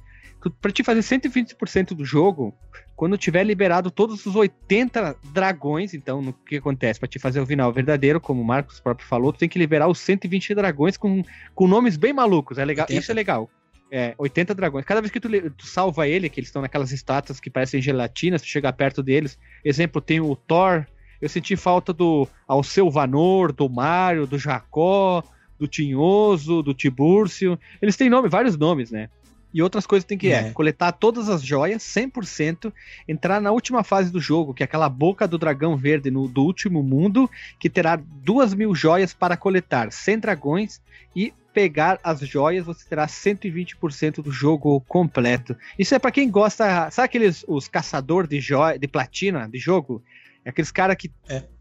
Pra te fazer 120% do jogo, quando tiver liberado todos os 80 dragões, então, no que acontece? Pra te fazer o final verdadeiro, como o Marcos próprio falou, tu tem que liberar os 120 dragões com, com nomes bem malucos. É legal, 80. isso é legal. É, 80 dragões. Cada vez que tu, tu salva ele, que eles estão naquelas estátuas que parecem gelatinas, tu chegar perto deles. Exemplo, tem o Thor. Eu senti falta do Alceu Vanor, do Mario, do Jacó, do Tinhoso, do Tibúrcio. Eles têm nome, vários nomes, né? E outras coisas tem que é. É. coletar todas as joias, 100%, entrar na última fase do jogo, que é aquela boca do dragão verde no, do último mundo, que terá duas mil joias para coletar, 100 dragões, e pegar as joias, você terá 120% do jogo completo. Isso é para quem gosta, sabe aqueles os caçador de joia, de platina de jogo? É aqueles cara que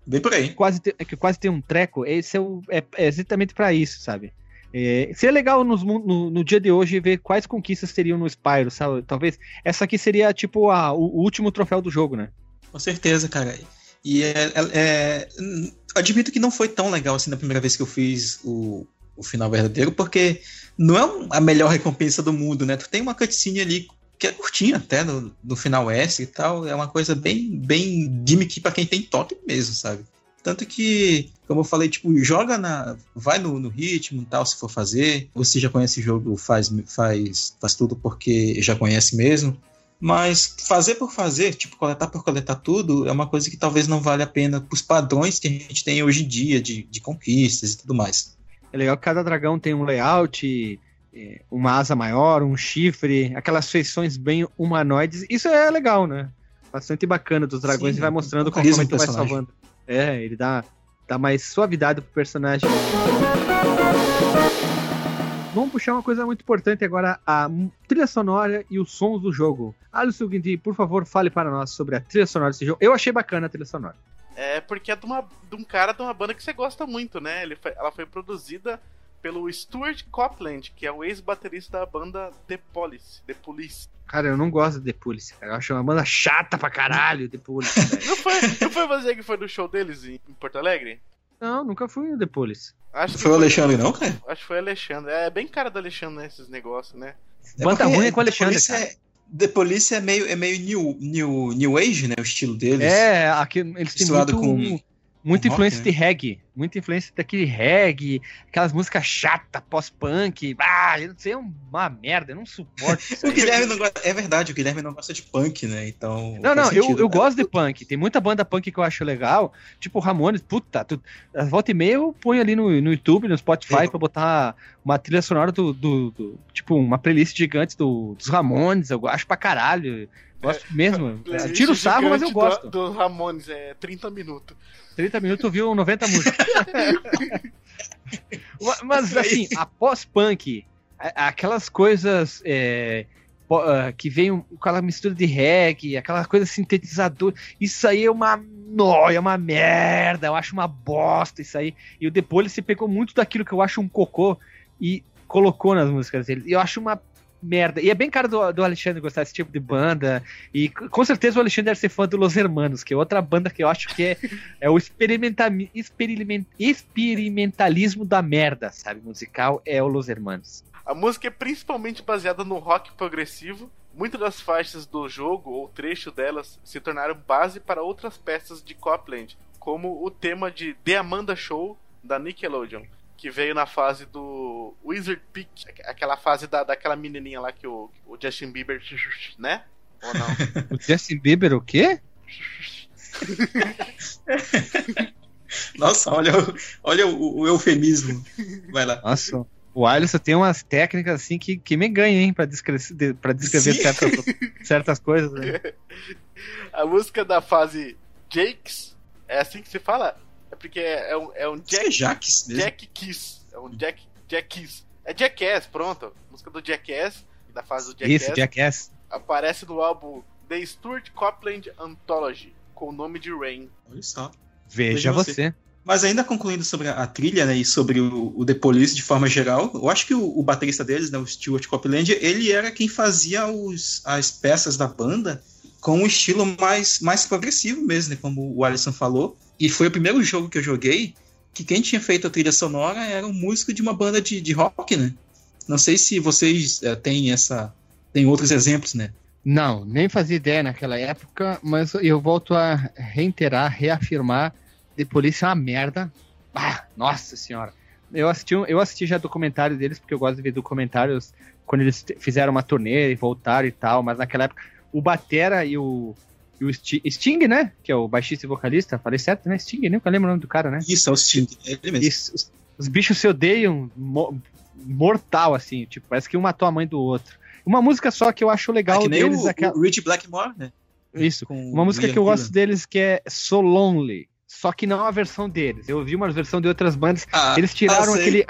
Bem por aí. quase te- que quase tem um treco, esse é, o, é, é exatamente pra isso, sabe? É, seria legal nos no, no dia de hoje ver quais conquistas teriam no Spyro, sabe? Talvez essa aqui seria tipo a, o, o último troféu do jogo, né? Com certeza, cara. E é, é- é- admito que não foi tão legal assim na primeira vez que eu fiz o, o final verdadeiro, porque não é a melhor recompensa do mundo, né? Tu tem uma cutscene ali que é curtinha até no, no final S e tal, é uma coisa bem, bem gimmick pra quem tem toque mesmo, sabe? Tanto que, como eu falei, tipo, joga na. Vai no, no ritmo e tal, se for fazer. Você já conhece o jogo, faz, faz, faz tudo porque já conhece mesmo. Mas fazer por fazer, tipo, coletar por coletar tudo, é uma coisa que talvez não vale a pena pros padrões que a gente tem hoje em dia de, de conquistas e tudo mais. É legal que cada dragão tem um layout, é, uma asa maior, um chifre, aquelas feições bem humanoides. Isso é legal, né? Bastante bacana dos dragões Sim, e vai mostrando conforme carisma tu vai salvando. É, ele dá, dá mais suavidade pro personagem. vamos puxar uma coisa muito importante agora, a trilha sonora e os sons do jogo. Alisson Guindi, por favor, fale para nós sobre a trilha sonora desse jogo. Eu achei bacana a trilha sonora. É porque é de, uma, de um cara de uma banda que você gosta muito, né? Ele ela foi produzida pelo Stuart Copeland, que é o ex-baterista da banda The Police. The Police. Cara, eu não gosto de The Police. Eu acho uma banda chata pra caralho, The Police. não, foi, não foi você que foi no show deles em, Porto Alegre? Não, nunca fui no The Police. Acho foi o Alexandre, não, cara? Acho que foi o Alexandre. É bem cara do Alexandre nesses né, negócios, né? É Banda ruim é com o Alexandre. É, The Police é meio, é meio new, new, new Age, né? O estilo deles. É, aqui, eles têm muito, com Muita influência rock, né? de reggae. Muita influência daquele reggae, aquelas músicas chatas, pós-punk. Ah, eu não sei, é uma merda, eu não suporto. o Guilherme não gosta, é verdade, o Guilherme não gosta de punk, né? Então. Não, não, sentido, eu, eu né? gosto de punk. Tem muita banda punk que eu acho legal. Tipo Ramones, puta, tu, volta e meia eu ponho ali no, no YouTube, no Spotify, é. pra botar uma trilha sonora do, do, do, Tipo, uma playlist gigante do, dos Ramones. Eu acho pra caralho. Gosto é, mesmo. Tiro o sarro, mas eu gosto. Do, do Ramones, é 30 minutos. 30 minutos viu 90 músicas. mas assim, a pós-punk, aquelas coisas é, que vem com aquela mistura de reggae, aquela coisa sintetizador, isso aí é uma nóia, é uma merda, eu acho uma bosta isso aí. E o ele se pegou muito daquilo que eu acho um cocô e colocou nas músicas dele. Eu acho uma merda. E é bem cara do, do Alexandre gostar desse tipo de banda. E com certeza o Alexandre deve ser fã do Los Hermanos, que é outra banda que eu acho que é, é o experimenta, experiment, experimentalismo da merda, sabe? Musical é o Los Hermanos. A música é principalmente baseada no rock progressivo. Muitas das faixas do jogo ou trecho delas se tornaram base para outras peças de Copland, como o tema de The Amanda Show da Nickelodeon, que veio na fase do Wizard Peak, aquela fase da, daquela menininha lá que o, o Justin Bieber, né? Ou não? o Justin Bieber o quê? Nossa, olha, olha o, o, eufemismo. Vai lá. Nossa, o Alisson tem umas técnicas assim que, que me ganham, hein, pra descrever, pra descrever certas, certas coisas. Né? A música da fase Jakes, é assim que se fala? É porque é, é um, é um Jack. É mesmo. Jack Kiss. É um Jack, Jack Kiss. É Jackass, pronto. Música do Jackass, da fase do Jackass. Isso, Jackass. Aparece no álbum The Stuart Copeland Anthology, com o nome de Rain. Olha só. Veja, você. você. Mas ainda concluindo sobre a, trilha, né, e sobre o, o, The Police de forma geral, eu acho que o, o baterista deles, né, o Stuart Copeland, ele era quem fazia os, as peças da banda com um estilo mais, mais progressivo mesmo, né, como o Alisson falou. E foi o primeiro jogo que eu joguei que quem tinha feito a trilha sonora era um músico de uma banda de, de rock, né? Não sei se vocês é, têm essa. tem outros exemplos, né? Não, nem fazia ideia naquela época, mas eu volto a reiterar, reafirmar: The Police é uma merda. Ah, nossa senhora. Eu assisti, eu assisti já documentário deles, porque eu gosto de ver documentários quando eles fizeram uma turnê e voltaram e tal, mas naquela época o Batera e o, e o Sting, né? Que é o baixista e vocalista. Falei certo, né? Sting, nunca lembro o nome do cara, né? Isso, é o Sting. É ele mesmo. Isso, os, os, bichos se odeiam mo mortal, assim. Tipo, parece que um matou a mãe do outro. Uma música só que eu acho legal é deles... O, aquela... o Rich Blackmore, né? Isso. Com uma música que eu gosto deles que é So Lonely. Só que não a versão deles. Eu ouvi uma versão de outras bandas. Ah, eles tiraram ah, aquele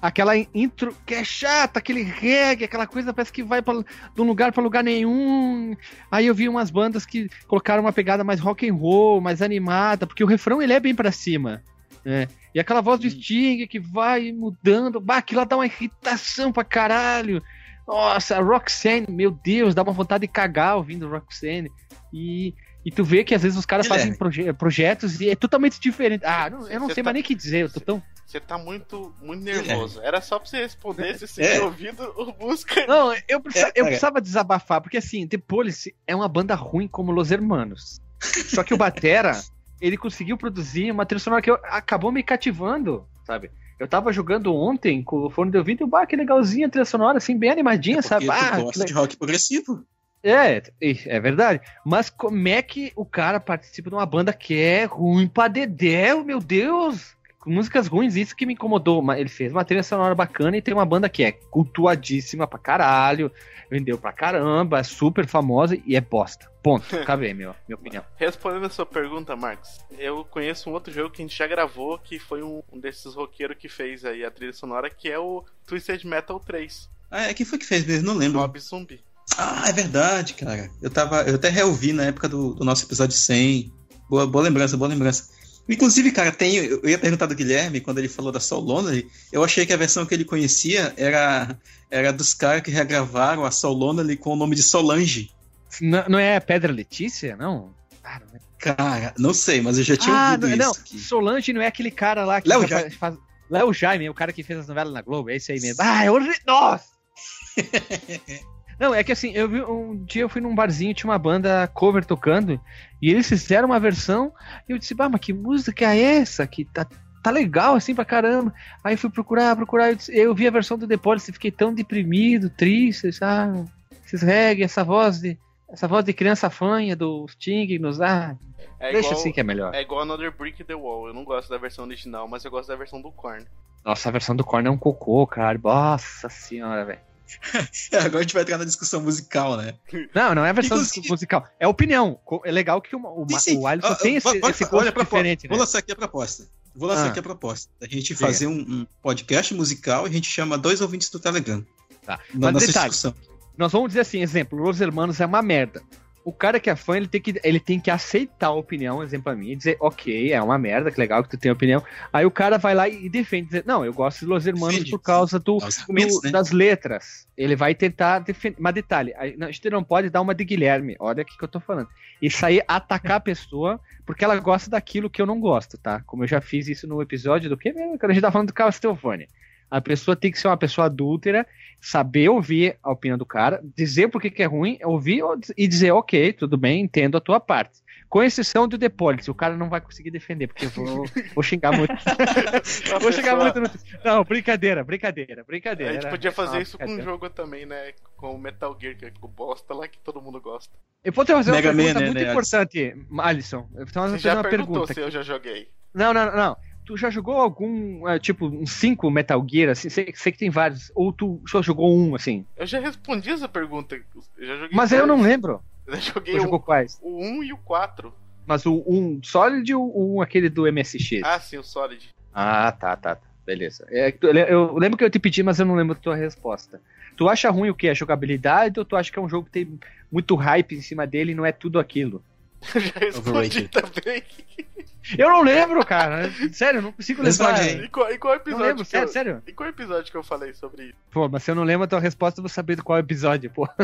aquela intro que é chata, aquele reggae, aquela coisa parece que vai pra, de um lugar para lugar nenhum. Aí eu vi umas bandas que colocaram uma pegada mais rock and roll, mais animada, porque o refrão ele é bem para cima. Né? E aquela voz do Sting que vai mudando, bah, aquilo lá dá uma irritação pra caralho. Nossa, Roxanne, meu Deus, dá uma vontade de cagar ouvindo Roxanne. E, e tu vê que às vezes os caras fazem proje projetos e é totalmente diferente. Ah, não, eu não sei tá... mais nem o que dizer, eu tô tão. Você tá muito, muito nervoso. É. Era só pra você responder se você é. ouvido o busca. Não, eu, precisa, é, eu precisava desabafar, porque assim, The Police é uma banda ruim como Los Hermanos. Só que o Batera, ele conseguiu produzir uma trilha sonora que eu, acabou me cativando, sabe? Eu tava jogando ontem com o fone de ouvido e o bah, que legalzinha a trilha sonora, assim, bem animadinha, é sabe? Ah, gosta de rock progressivo. É, é verdade. Mas como é que o cara participa de uma banda que é ruim pra dedé, meu Deus? Músicas ruins, isso que me incomodou. Mas ele fez uma trilha sonora bacana e tem uma banda que é cultuadíssima pra caralho, vendeu pra caramba, é super famosa e é bosta. Ponto. Acabei, meu, minha opinião. Respondendo a sua pergunta, Marcos, eu conheço um outro jogo que a gente já gravou, que foi um, um desses roqueiros que fez aí a trilha sonora, que é o Twisted Metal 3. Ah, é, quem foi que fez mesmo? Não lembro. Mob Zumbi. Ah, é verdade, cara. Eu, tava, eu até reouvi na época do, do nosso episódio 100. Boa, boa lembrança, boa lembrança. Inclusive, cara, tem. Eu ia perguntar do Guilherme quando ele falou da Soul Lonely. Eu achei que a versão que ele conhecia era, era dos caras que regravaram a Soul Lonely com o nome de Solange. Não, não é Pedra Letícia, não? Ah, não é. Cara, não sei, mas eu já tinha Ah, ouvido não, isso. não. aqui. Solange não é aquele cara lá que Léo Jaime. faz- Léo Jaime, o cara que fez as novelas na Globo, é esse aí mesmo. Ah, é horrível. Nossa! Não, é que assim, eu vi um dia eu fui num barzinho, tinha uma banda cover tocando, e eles fizeram uma versão, e eu disse, bah, mas que música é essa? Que tá, tá legal assim pra caramba. Aí fui procurar, procurar, eu, disse- eu vi a versão do Police e fiquei tão deprimido, triste, ah, esses reggae, essa voz de. Essa voz de criança fanha do Sting nos ah, É deixa igual, assim que é melhor. é igual Another Brick the Wall. Eu não gosto da versão original, mas eu gosto da versão do Korn. Nossa, a versão do Korn é um cocô, cara. Nossa senhora, velho. É, agora a gente vai entrar na discussão musical, né? Não, não é a versão Inclusive- musical. É opinião. É legal que o, o, Sim, sim. o Alisson Ah, tem ah, esse, pode- esse gosto diferente, né? Vou lançar aqui a proposta. Vou lançar Ah. aqui a proposta. A gente Diga. fazer um, um podcast musical e a gente chama dois ouvintes do Telegram. Tá. Na Mas nossa detalhe, discussão. nós vamos dizer assim, exemplo, Los Hermanos é uma merda. O cara que é fã, ele tem que, ele tem que aceitar a opinião, exemplo a mim, e dizer, ok, é uma merda, que legal que tu tem opinião. Aí o cara vai lá e defende, dizer, não, eu gosto de Los Hermanos Defende. por causa do, do- né? das letras. Ele vai tentar defender. Mas detalhe, a gente não pode dar uma de Guilherme, olha o que, que eu tô falando. E sair atacar a pessoa porque ela gosta daquilo que eu não gosto, tá? Como eu já fiz isso no episódio do que mesmo? Quando a gente tá falando do Castlevania. A pessoa tem que ser uma pessoa adúltera, saber ouvir a opinião do cara, dizer por que é ruim, ouvir e dizer, ok, tudo bem, entendo a tua parte. Com exceção do Police, o cara não vai conseguir defender, porque eu vou, vou xingar muito. vou xingar muito. no- Não, brincadeira, brincadeira, A brincadeira. gente podia fazer uma isso com um jogo também, né? Com o Metal Gear, que é o bosta lá que todo mundo gosta. Eu vou te fazer uma Mega Man, pergunta né, muito né, importante, Alisson. Eu vou te Você fazer já uma perguntou pergunta. se eu já joguei. Não, não, não. Tu já jogou algum, é, tipo, uns cinco Metal Gear, assim? Sei, sei que tem vários. Ou tu só jogou um, assim? Eu já respondi essa pergunta. Eu já joguei Mas eu não lembro. Eu já joguei jogou quais? o 1 e o 4. Mas o um Solid ou o um, aquele do MSX? Ah, sim, o Solid. Ah, tá, tá, tá. Beleza. É, eu lembro que eu te pedi, mas eu não lembro da tua resposta. Tu acha ruim o que? A jogabilidade ou tu acha que é um jogo que tem muito hype em cima dele e não é tudo aquilo? Eu já respondi Overrated. também. Eu não lembro, cara. Sério, eu não consigo lembrar. E qual, e qual Não episódio? lembro, que sério, eu, sério. E qual episódio que eu falei sobre isso? Pô, mas se eu não lembro a tua resposta, eu vou saber do qual episódio, pô.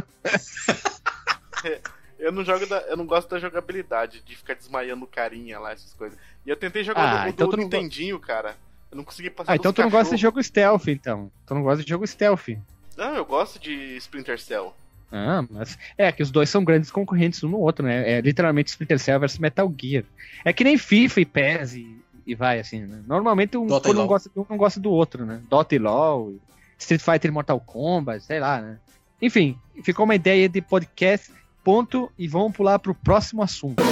Eu não jogo da, eu não gosto da jogabilidade, de ficar desmaiando carinha lá, essas coisas. E eu tentei jogar Ah, o do, então do tu não go- Nintendinho, cara. Eu não consegui passar Ah, então tu não gosta de cachorro. jogo stealth, então. Tu não gosta de jogo stealth. Não, eu gosto de Splinter Cell. Ah, mas. É, que os dois são grandes concorrentes um no outro, né? É literalmente Splinter Cell versus Metal Gear. É que nem FIFA e PES e, e vai, assim, né? Normalmente um, Dota não gosta, um não gosta do outro, né? Dota e LoL, Street Fighter e Mortal Kombat, sei lá, né? Enfim, ficou uma ideia de podcast, ponto, e vamos pular pro próximo assunto.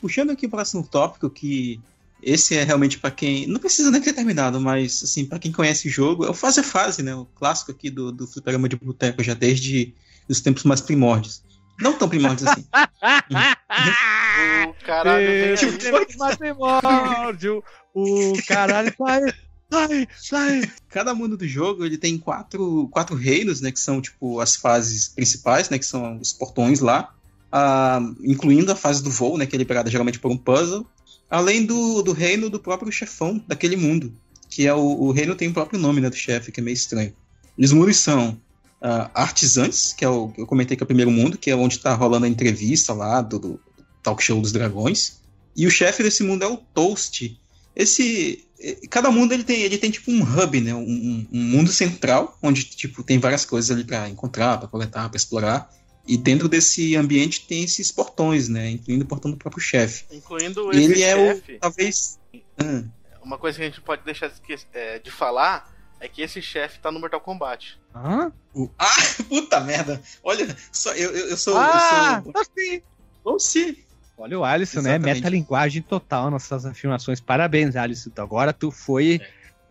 Puxando aqui o próximo tópico, que esse é realmente pra quem. Não precisa nem ter terminado, mas assim, para quem conhece o jogo, é o fase a fase, né? O clássico aqui do, do fliperama de boteco, já desde os tempos mais primórdios. Não tão primórdios assim. O caralho tema de matrimônio, o caralho sai, sai, sai. Cada mundo do jogo ele tem quatro, quatro reinos, né? Que são tipo as fases principais, né? Que são os portões lá. ah, incluindo a fase do voo, né? Que é liberada geralmente por um puzzle. Além do, do reino do próprio chefão daquele mundo. Que é o, o reino tem o próprio nome, né? Do chefe, que é meio estranho. Os mundos são artisãs, que é o eu comentei que é o primeiro mundo, que é onde tá rolando a entrevista lá do, do talk show dos dragões. E o chefe desse mundo é o Toast. Esse. Cada mundo ele tem, ele tem tipo um hub, né? Um- um mundo central, onde tipo, tem várias coisas ali para encontrar, para coletar, para explorar. E dentro desse ambiente tem esses portões, né? Incluindo o portão do próprio chefe. Incluindo esse Ele é chefe. o. Talvez. Ah, Uma coisa que a gente não pode deixar de, é, de falar é que esse chefe tá no Mortal Kombat. Hã? o- ah, puta merda! Olha, só, eu, eu, eu sou. Ah, eu sou. assim. Ou se. Olha o Alisson, né? Exatamente. Metalinguagem total nas suas afirmações. Parabéns, Alisson. Agora tu foi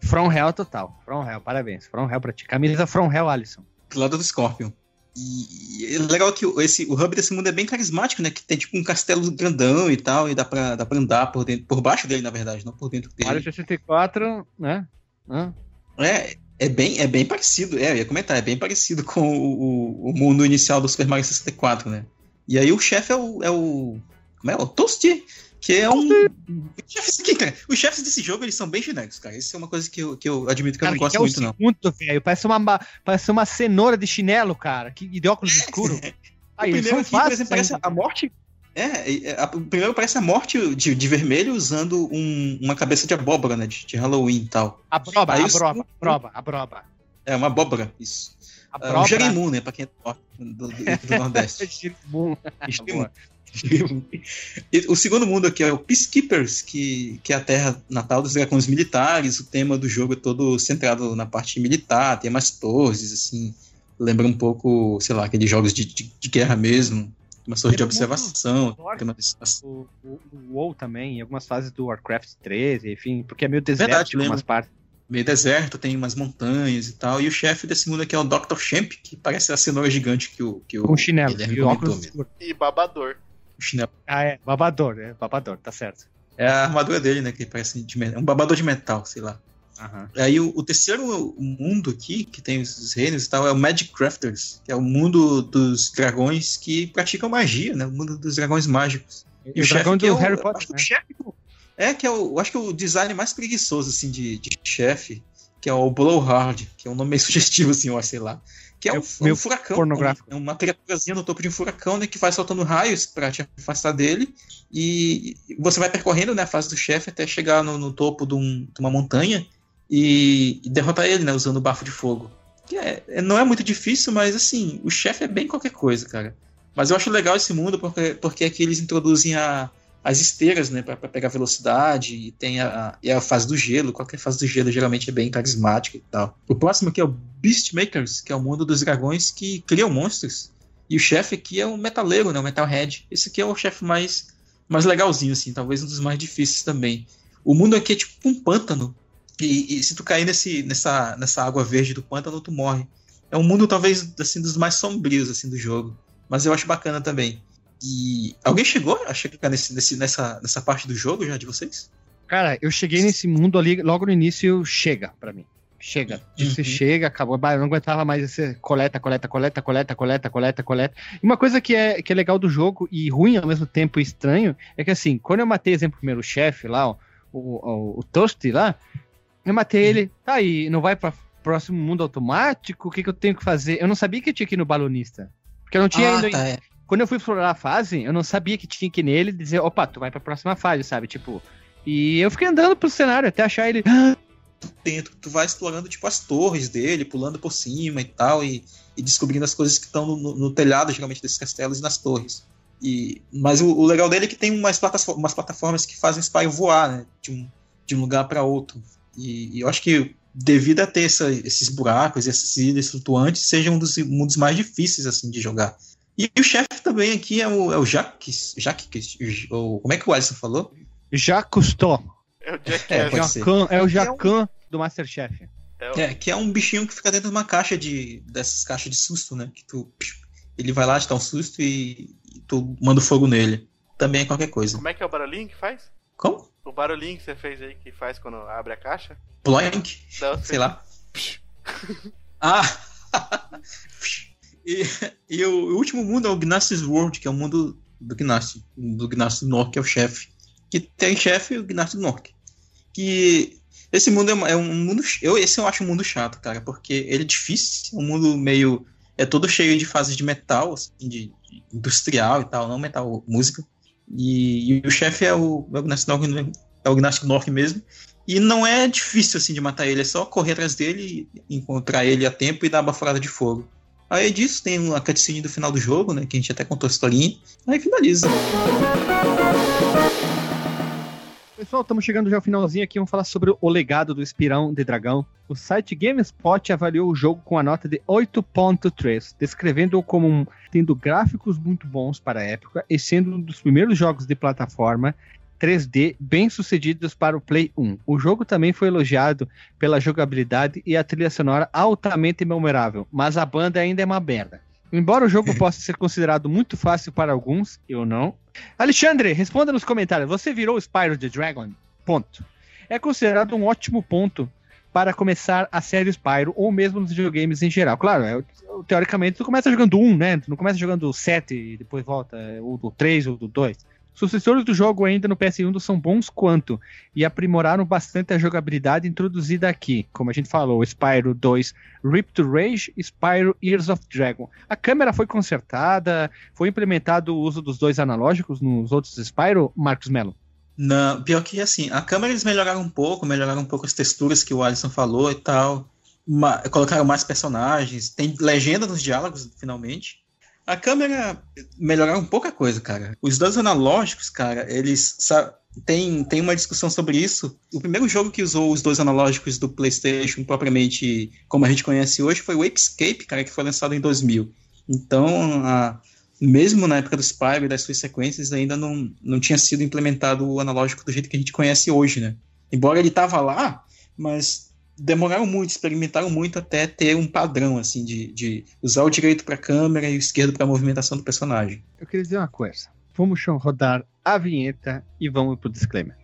From Hell total. From Hell, parabéns. From Hell pra ti. Camisa From Hell, Alisson. do lado do Scorpion. E, é legal que o- esse, o hub desse mundo é bem carismático, né? Que tem tipo um castelo grandão e tal, e dá pra, dá pra andar por, dentro, por baixo dele, na verdade, não por dentro Mario dele. 64, né? Hã? É, é, bem, é bem parecido, é, eu ia comentar, é bem parecido com o, o, o mundo inicial do Super Mario 64, né? E aí o chefe é o, é o. Como é? O Toasty, que é um. Os chefes, desse jogo eles são bem genéricos, cara. Isso é uma coisa que eu, que eu admito que eu Cara, não que gosto é muito, não. segundo, velho. Parece uma, ma- parece uma cenoura de chinelo, cara. Que, e de óculos escuros. Aí, o primeiro aqui, por fáceis exemplo, parece a morte. É, é, a- o primeiro parece a morte de, de vermelho usando um- uma cabeça de abóbora, né? De, de Halloween e tal. A broba, Aí a os- broba, a broba, a broba. É, uma abóbora, isso. É, o broba. Jeremun, né? Pra quem é do, do, do- Nordeste. Jeremun. E o segundo mundo aqui é o Peacekeepers, que, que é a terra natal dos dragões militares. O tema do jogo é todo centrado na parte militar, tem mais torres, assim. Lembra um pouco, sei lá, aqueles jogos de, de, de guerra mesmo. Uma torre de observação. O, o, o WoW também, em algumas fases do Warcraft 13, enfim, porque é meio deserto Verdade, em algumas partes. meio deserto, tem umas montanhas e tal. E o chefe desse mundo aqui é o Dr. Champ, que parece a cenoura gigante que o, que o Com chinelo Guilherme e óculos. E babador. Chinelo. Ah, é. Babador, é. Babador, tá certo. É a armadura dele, né? Que parece de é um babador de metal, sei lá. Aham. Aí o, o terceiro mundo aqui, que tem os, os reinos e tal, é o Magic Crafters, que é o mundo dos dragões que praticam magia, né? O mundo dos dragões mágicos. E o dragão que do é o- Harry acho Potter, que o né? chefe. É, que é o, eu acho que é o design mais preguiçoso, assim, de, de chefe, que é o Blowhard, que é um nome meio sugestivo, assim, eu acho, sei lá. Que é, É um, um furacão. pornográfico. É uma criaturazinha no topo de um furacão, né, que vai soltando raios pra te afastar dele. E você vai percorrendo, né, a fase do chefe até chegar no, no topo de, um- de uma montanha e, e derrotar ele, né, usando o bafo de fogo. Que é, é- não é muito difícil, mas assim, o chefe é bem qualquer coisa, cara. Mas eu acho legal esse mundo porque, porque aqui eles introduzem a, as esteiras, né, pra pegar velocidade, e tem a, e a fase do gelo. Qualquer fase do gelo geralmente é bem carismática e tal. O próximo aqui é o Beastmakers, que é o mundo dos dragões que criam monstros. E o chefe aqui é o metaleiro, né, o Metalhead. Esse aqui é o chefe mais, mais legalzinho, assim, talvez um dos mais difíceis também. O mundo aqui é tipo um pântano. E, e se tu cair nesse, nessa, nessa água verde do pântano, tu morre. É um mundo talvez assim dos mais sombrios assim do jogo, mas eu acho bacana também. E alguém chegou a chegar nesse, nesse, nessa, nessa parte do jogo já de vocês? Cara, eu cheguei nesse mundo ali, logo no início, chega pra mim. Chega. Disse Uhum. chega, acabou. Eu não aguentava mais esse coleta, coleta, coleta, coleta, coleta, coleta, coleta. E uma coisa que é, que é legal do jogo e ruim ao mesmo tempo e estranho é que assim, quando eu matei, exemplo, o primeiro chefe lá, o, o, o Toast lá, eu matei ele, tá aí, não vai pra próximo mundo automático? O que, que eu tenho que fazer? Eu não sabia que eu tinha que ir no balonista. Porque eu não tinha ainda. tá, é. Quando eu fui explorar a fase, eu não sabia que tinha que ir nele dizer, opa, tu vai pra próxima fase, sabe? Tipo. E eu fiquei andando pelo cenário até achar ele. dentro, tu vai explorando tipo as torres dele, pulando por cima e tal, e, e descobrindo as coisas que estão no, no- telhado, geralmente, desses castelos e nas torres. E, mas o, o legal dele é que tem umas, plataformas, umas plataformas que fazem o Spyro voar, né? De um, de um lugar para outro. E, e eu acho que devido a ter essa- esses buracos e essas ilhas flutuantes, seja um dos mundos mais difíceis assim de jogar. E, o chefe também aqui é o, é o Jacques, Jacques, o, como é que o Alisson falou? Já custou. É o Jackass. É, pode ser. Jacan, é o É um- do Masterchef. É o- É, que é um bichinho que fica dentro de uma caixa de. dessas caixas de susto, né? Que tu. Ele vai lá, te dá um susto e, e tu manda fogo nele. Também é qualquer coisa. Como é que é o barulhinho que faz? Como? O barulhinho que você fez aí que faz quando abre a caixa? Blank? Não, Sei lá. Ah! e e o, o último mundo é o Gnasis World, que é o mundo do Gnassi. Do Gnassi Nork, que é o chefe. Que tem chefe o Gnassi Nork. Que. Esse mundo é, é um mundo. Eu, esse eu acho um mundo chato, cara, porque ele é difícil, é um mundo meio. É todo cheio de fases de metal, assim, de, de industrial e tal, não metal, música. E, e o chefe é o, é o Nork, é o Gnassi Nork mesmo. E não é difícil assim de matar ele, é só correr atrás dele, encontrar ele a tempo e dar uma baforada de fogo. Aí disso tem uma cutscene do final do jogo, né? Que a gente até contou a historinha. Aí finaliza. Pessoal, estamos chegando já ao finalzinho aqui. Vamos falar sobre o legado do Espirão de Dragão. O site GameSpot avaliou o jogo com a nota de 8.3, descrevendo-o como um, tendo gráficos muito bons para a época e sendo um dos primeiros jogos de plataforma 3D bem sucedidos para o Play 1. O jogo também foi elogiado pela jogabilidade e a trilha sonora altamente memorável, mas a banda ainda é uma merda. Embora o jogo possa ser considerado muito fácil para alguns, eu não, Alexandre, responda nos comentários. Você virou Spyro the Dragon? Ponto. É considerado um ótimo ponto para começar a série Spyro, ou mesmo nos videogames em geral. Claro, é, teoricamente, tu começa jogando um, né? Tu não começa jogando 7 e depois volta, ou do 3 ou do 2. Sucessores do jogo ainda no PS1 são bons quanto, e aprimoraram bastante a jogabilidade introduzida aqui, como a gente falou, Spyro 2 Rip to Rage, Spyro Years of Dragon. A câmera foi consertada, foi implementado o uso dos dois analógicos nos outros Spyro, Marcos Mello? Não, pior que assim, a câmera eles melhoraram um pouco, melhoraram um pouco as texturas que o Alisson falou e tal, colocaram mais personagens, tem legenda nos diálogos, finalmente. A câmera melhoraram pouca coisa, cara. Os dois analógicos, cara, eles tem, tem uma discussão sobre isso. O primeiro jogo que usou os dois analógicos do PlayStation, propriamente como a gente conhece hoje, foi o Escape, cara, que foi lançado em 2000. Então, a, mesmo na época do Spyro e das suas sequências, ainda não, não tinha sido implementado o analógico do jeito que a gente conhece hoje, né? Embora ele tava lá, mas demoraram muito, experimentaram muito até ter um padrão, assim, de, de usar o direito para câmera e o esquerdo para movimentação do personagem. Eu queria dizer uma coisa. Vamos rodar a vinheta e vamos pro disclaimer.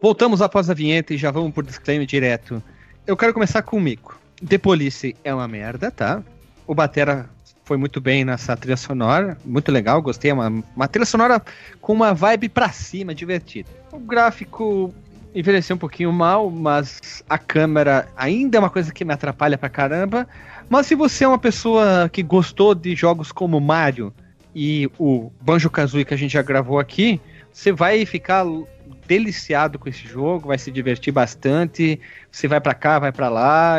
Voltamos após a vinheta e já vamos pro disclaimer direto. Eu quero começar com o Mico. The Police é uma merda, tá? O Batera foi muito bem nessa trilha sonora, muito legal, gostei. É uma, uma trilha sonora com uma vibe pra cima, divertida. O gráfico envelheceu um pouquinho mal, mas a câmera ainda é uma coisa que me atrapalha pra caramba. Mas se você é uma pessoa que gostou de jogos como Mario e o Banjo Kazooie que a gente já gravou aqui, você vai ficar deliciado com esse jogo, vai se divertir bastante. Você vai para cá, vai para lá.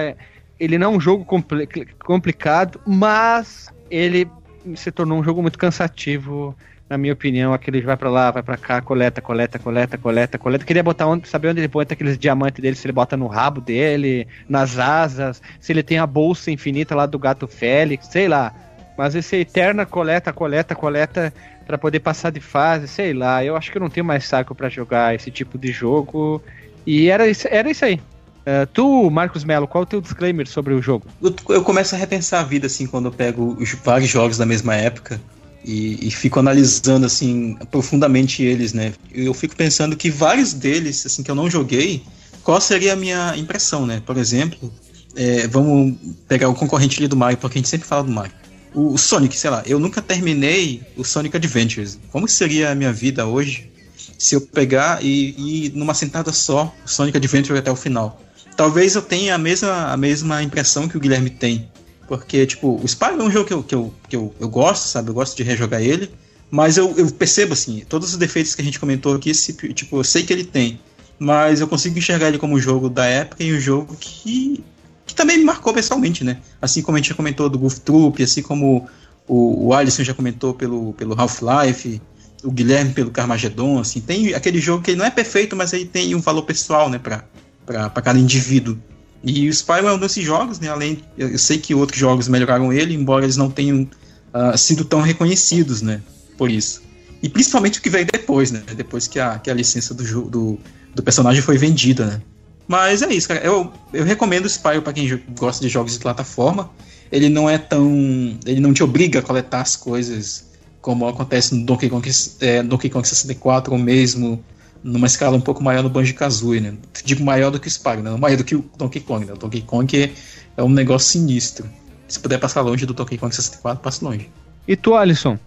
Ele não é um jogo compl complicado, mas ele se tornou um jogo muito cansativo, na minha opinião. Aquele vai para lá, vai para cá, coleta, coleta, coleta, coleta, coleta. Queria botar onde, saber onde ele bota aqueles diamantes dele, se ele bota no rabo dele, nas asas, se ele tem a bolsa infinita lá do gato Félix, sei lá. Mas esse eterna coleta, coleta, coleta para poder passar de fase, sei lá. Eu acho que eu não tenho mais saco para jogar esse tipo de jogo. E era isso, era isso aí. Uh, tu, Marcos Melo, qual é o teu disclaimer sobre o jogo? Eu, eu, começo a repensar a vida, assim, quando eu pego os, vários jogos da mesma época e, e, fico analisando, assim, profundamente eles, né? Eu fico pensando que vários deles, assim, que eu não joguei, qual seria a minha impressão, né? Por exemplo, é, vamos pegar o concorrente ali do Mario, porque a gente sempre fala do Mario. O, o Sonic, sei lá, eu nunca terminei o Sonic Adventures. Como seria a minha vida hoje se eu pegar e ir numa sentada só o Sonic Adventure até o final? Talvez eu tenha a mesma, a mesma impressão que o Guilherme tem. Porque, tipo, o Spyro é um jogo que eu, que eu, que eu, eu gosto, sabe? Eu gosto de rejogar ele. Mas eu, eu percebo, assim, todos os defeitos que a gente comentou aqui, se, tipo, eu sei que ele tem. Mas eu consigo enxergar ele como um jogo da época e um jogo que, que também me marcou pessoalmente, né? Assim como a gente já comentou do Goof Troop, assim como o, o Alisson já comentou pelo, pelo Half-Life, o Guilherme pelo Carmageddon, assim, tem aquele jogo que não é perfeito, mas ele tem um valor pessoal, né, pra, para cada indivíduo. E o Spyro é um desses jogos, né? Além, eu sei que outros jogos melhoraram ele, embora eles não tenham uh, sido tão reconhecidos, né? Por isso. E principalmente o que veio depois, né? Depois que a, que a licença do, do, do personagem foi vendida, né? Mas é isso, cara. Eu, eu recomendo o Spyro para quem gosta de jogos de plataforma. Ele não é tão. Ele não te obriga a coletar as coisas como acontece no Donkey Kong, é, Donkey Kong 64 ou mesmo numa escala um pouco maior no Banjo-Kazooie, né? Digo maior do que o Spyro, né? maior do que o Donkey Kong, né? O Donkey Kong é, é um negócio sinistro. Se puder passar longe do Donkey Kong 64, passe longe. E tu, Alisson?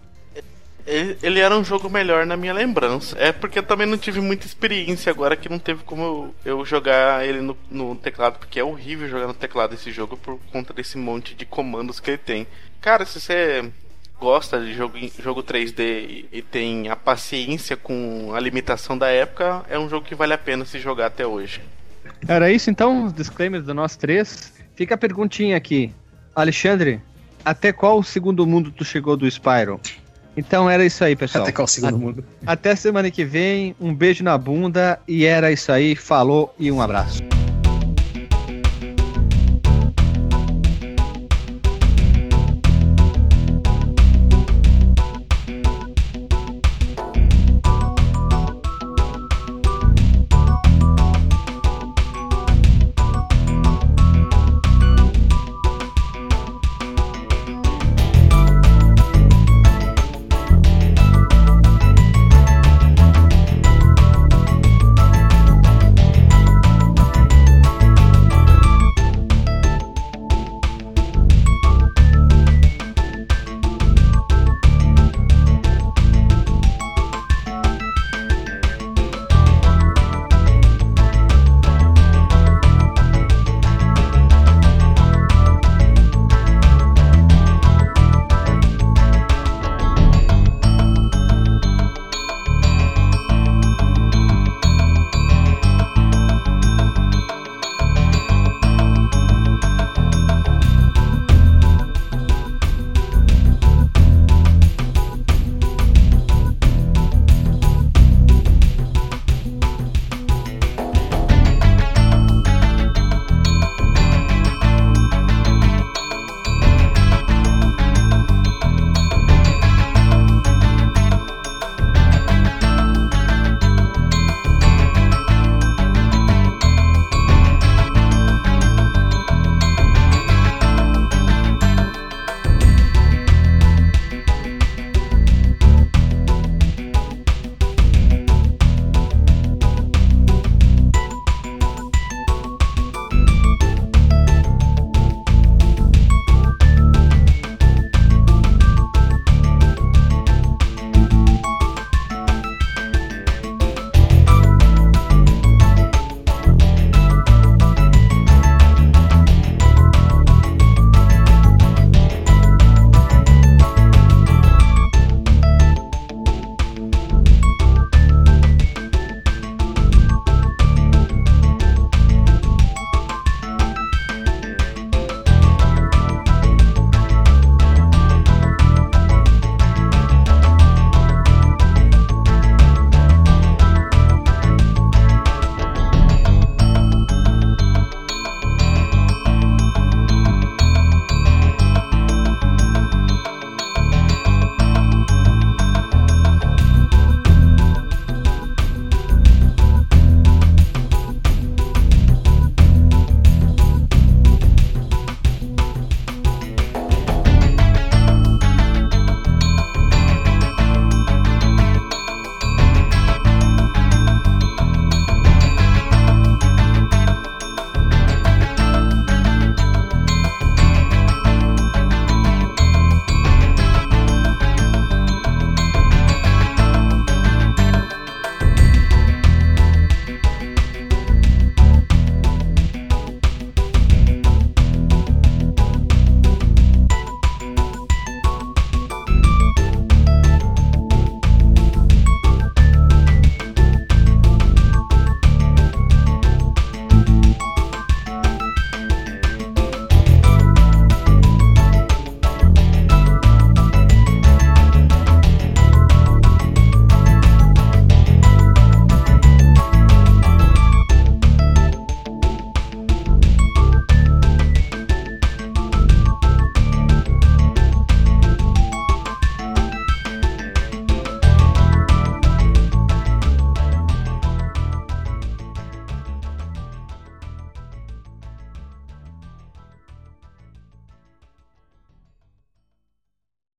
Ele era um jogo melhor na minha lembrança. É porque eu também não tive muita experiência agora que não teve como eu jogar ele no, no, teclado, porque é horrível jogar no teclado esse jogo por conta desse monte de comandos que ele tem. Cara, se você gosta de jogo, jogo 3D e, e, tem a paciência com a limitação da época, é um jogo que vale a pena se jogar até hoje. Era isso então, os disclaimers do nós três. Fica a perguntinha aqui. Alexandre, até qual segundo mundo tu chegou do Spyro? Então era isso aí, pessoal. Até qual segundo mundo? Até semana que vem. Um beijo na bunda. E era isso aí. Falou e um abraço.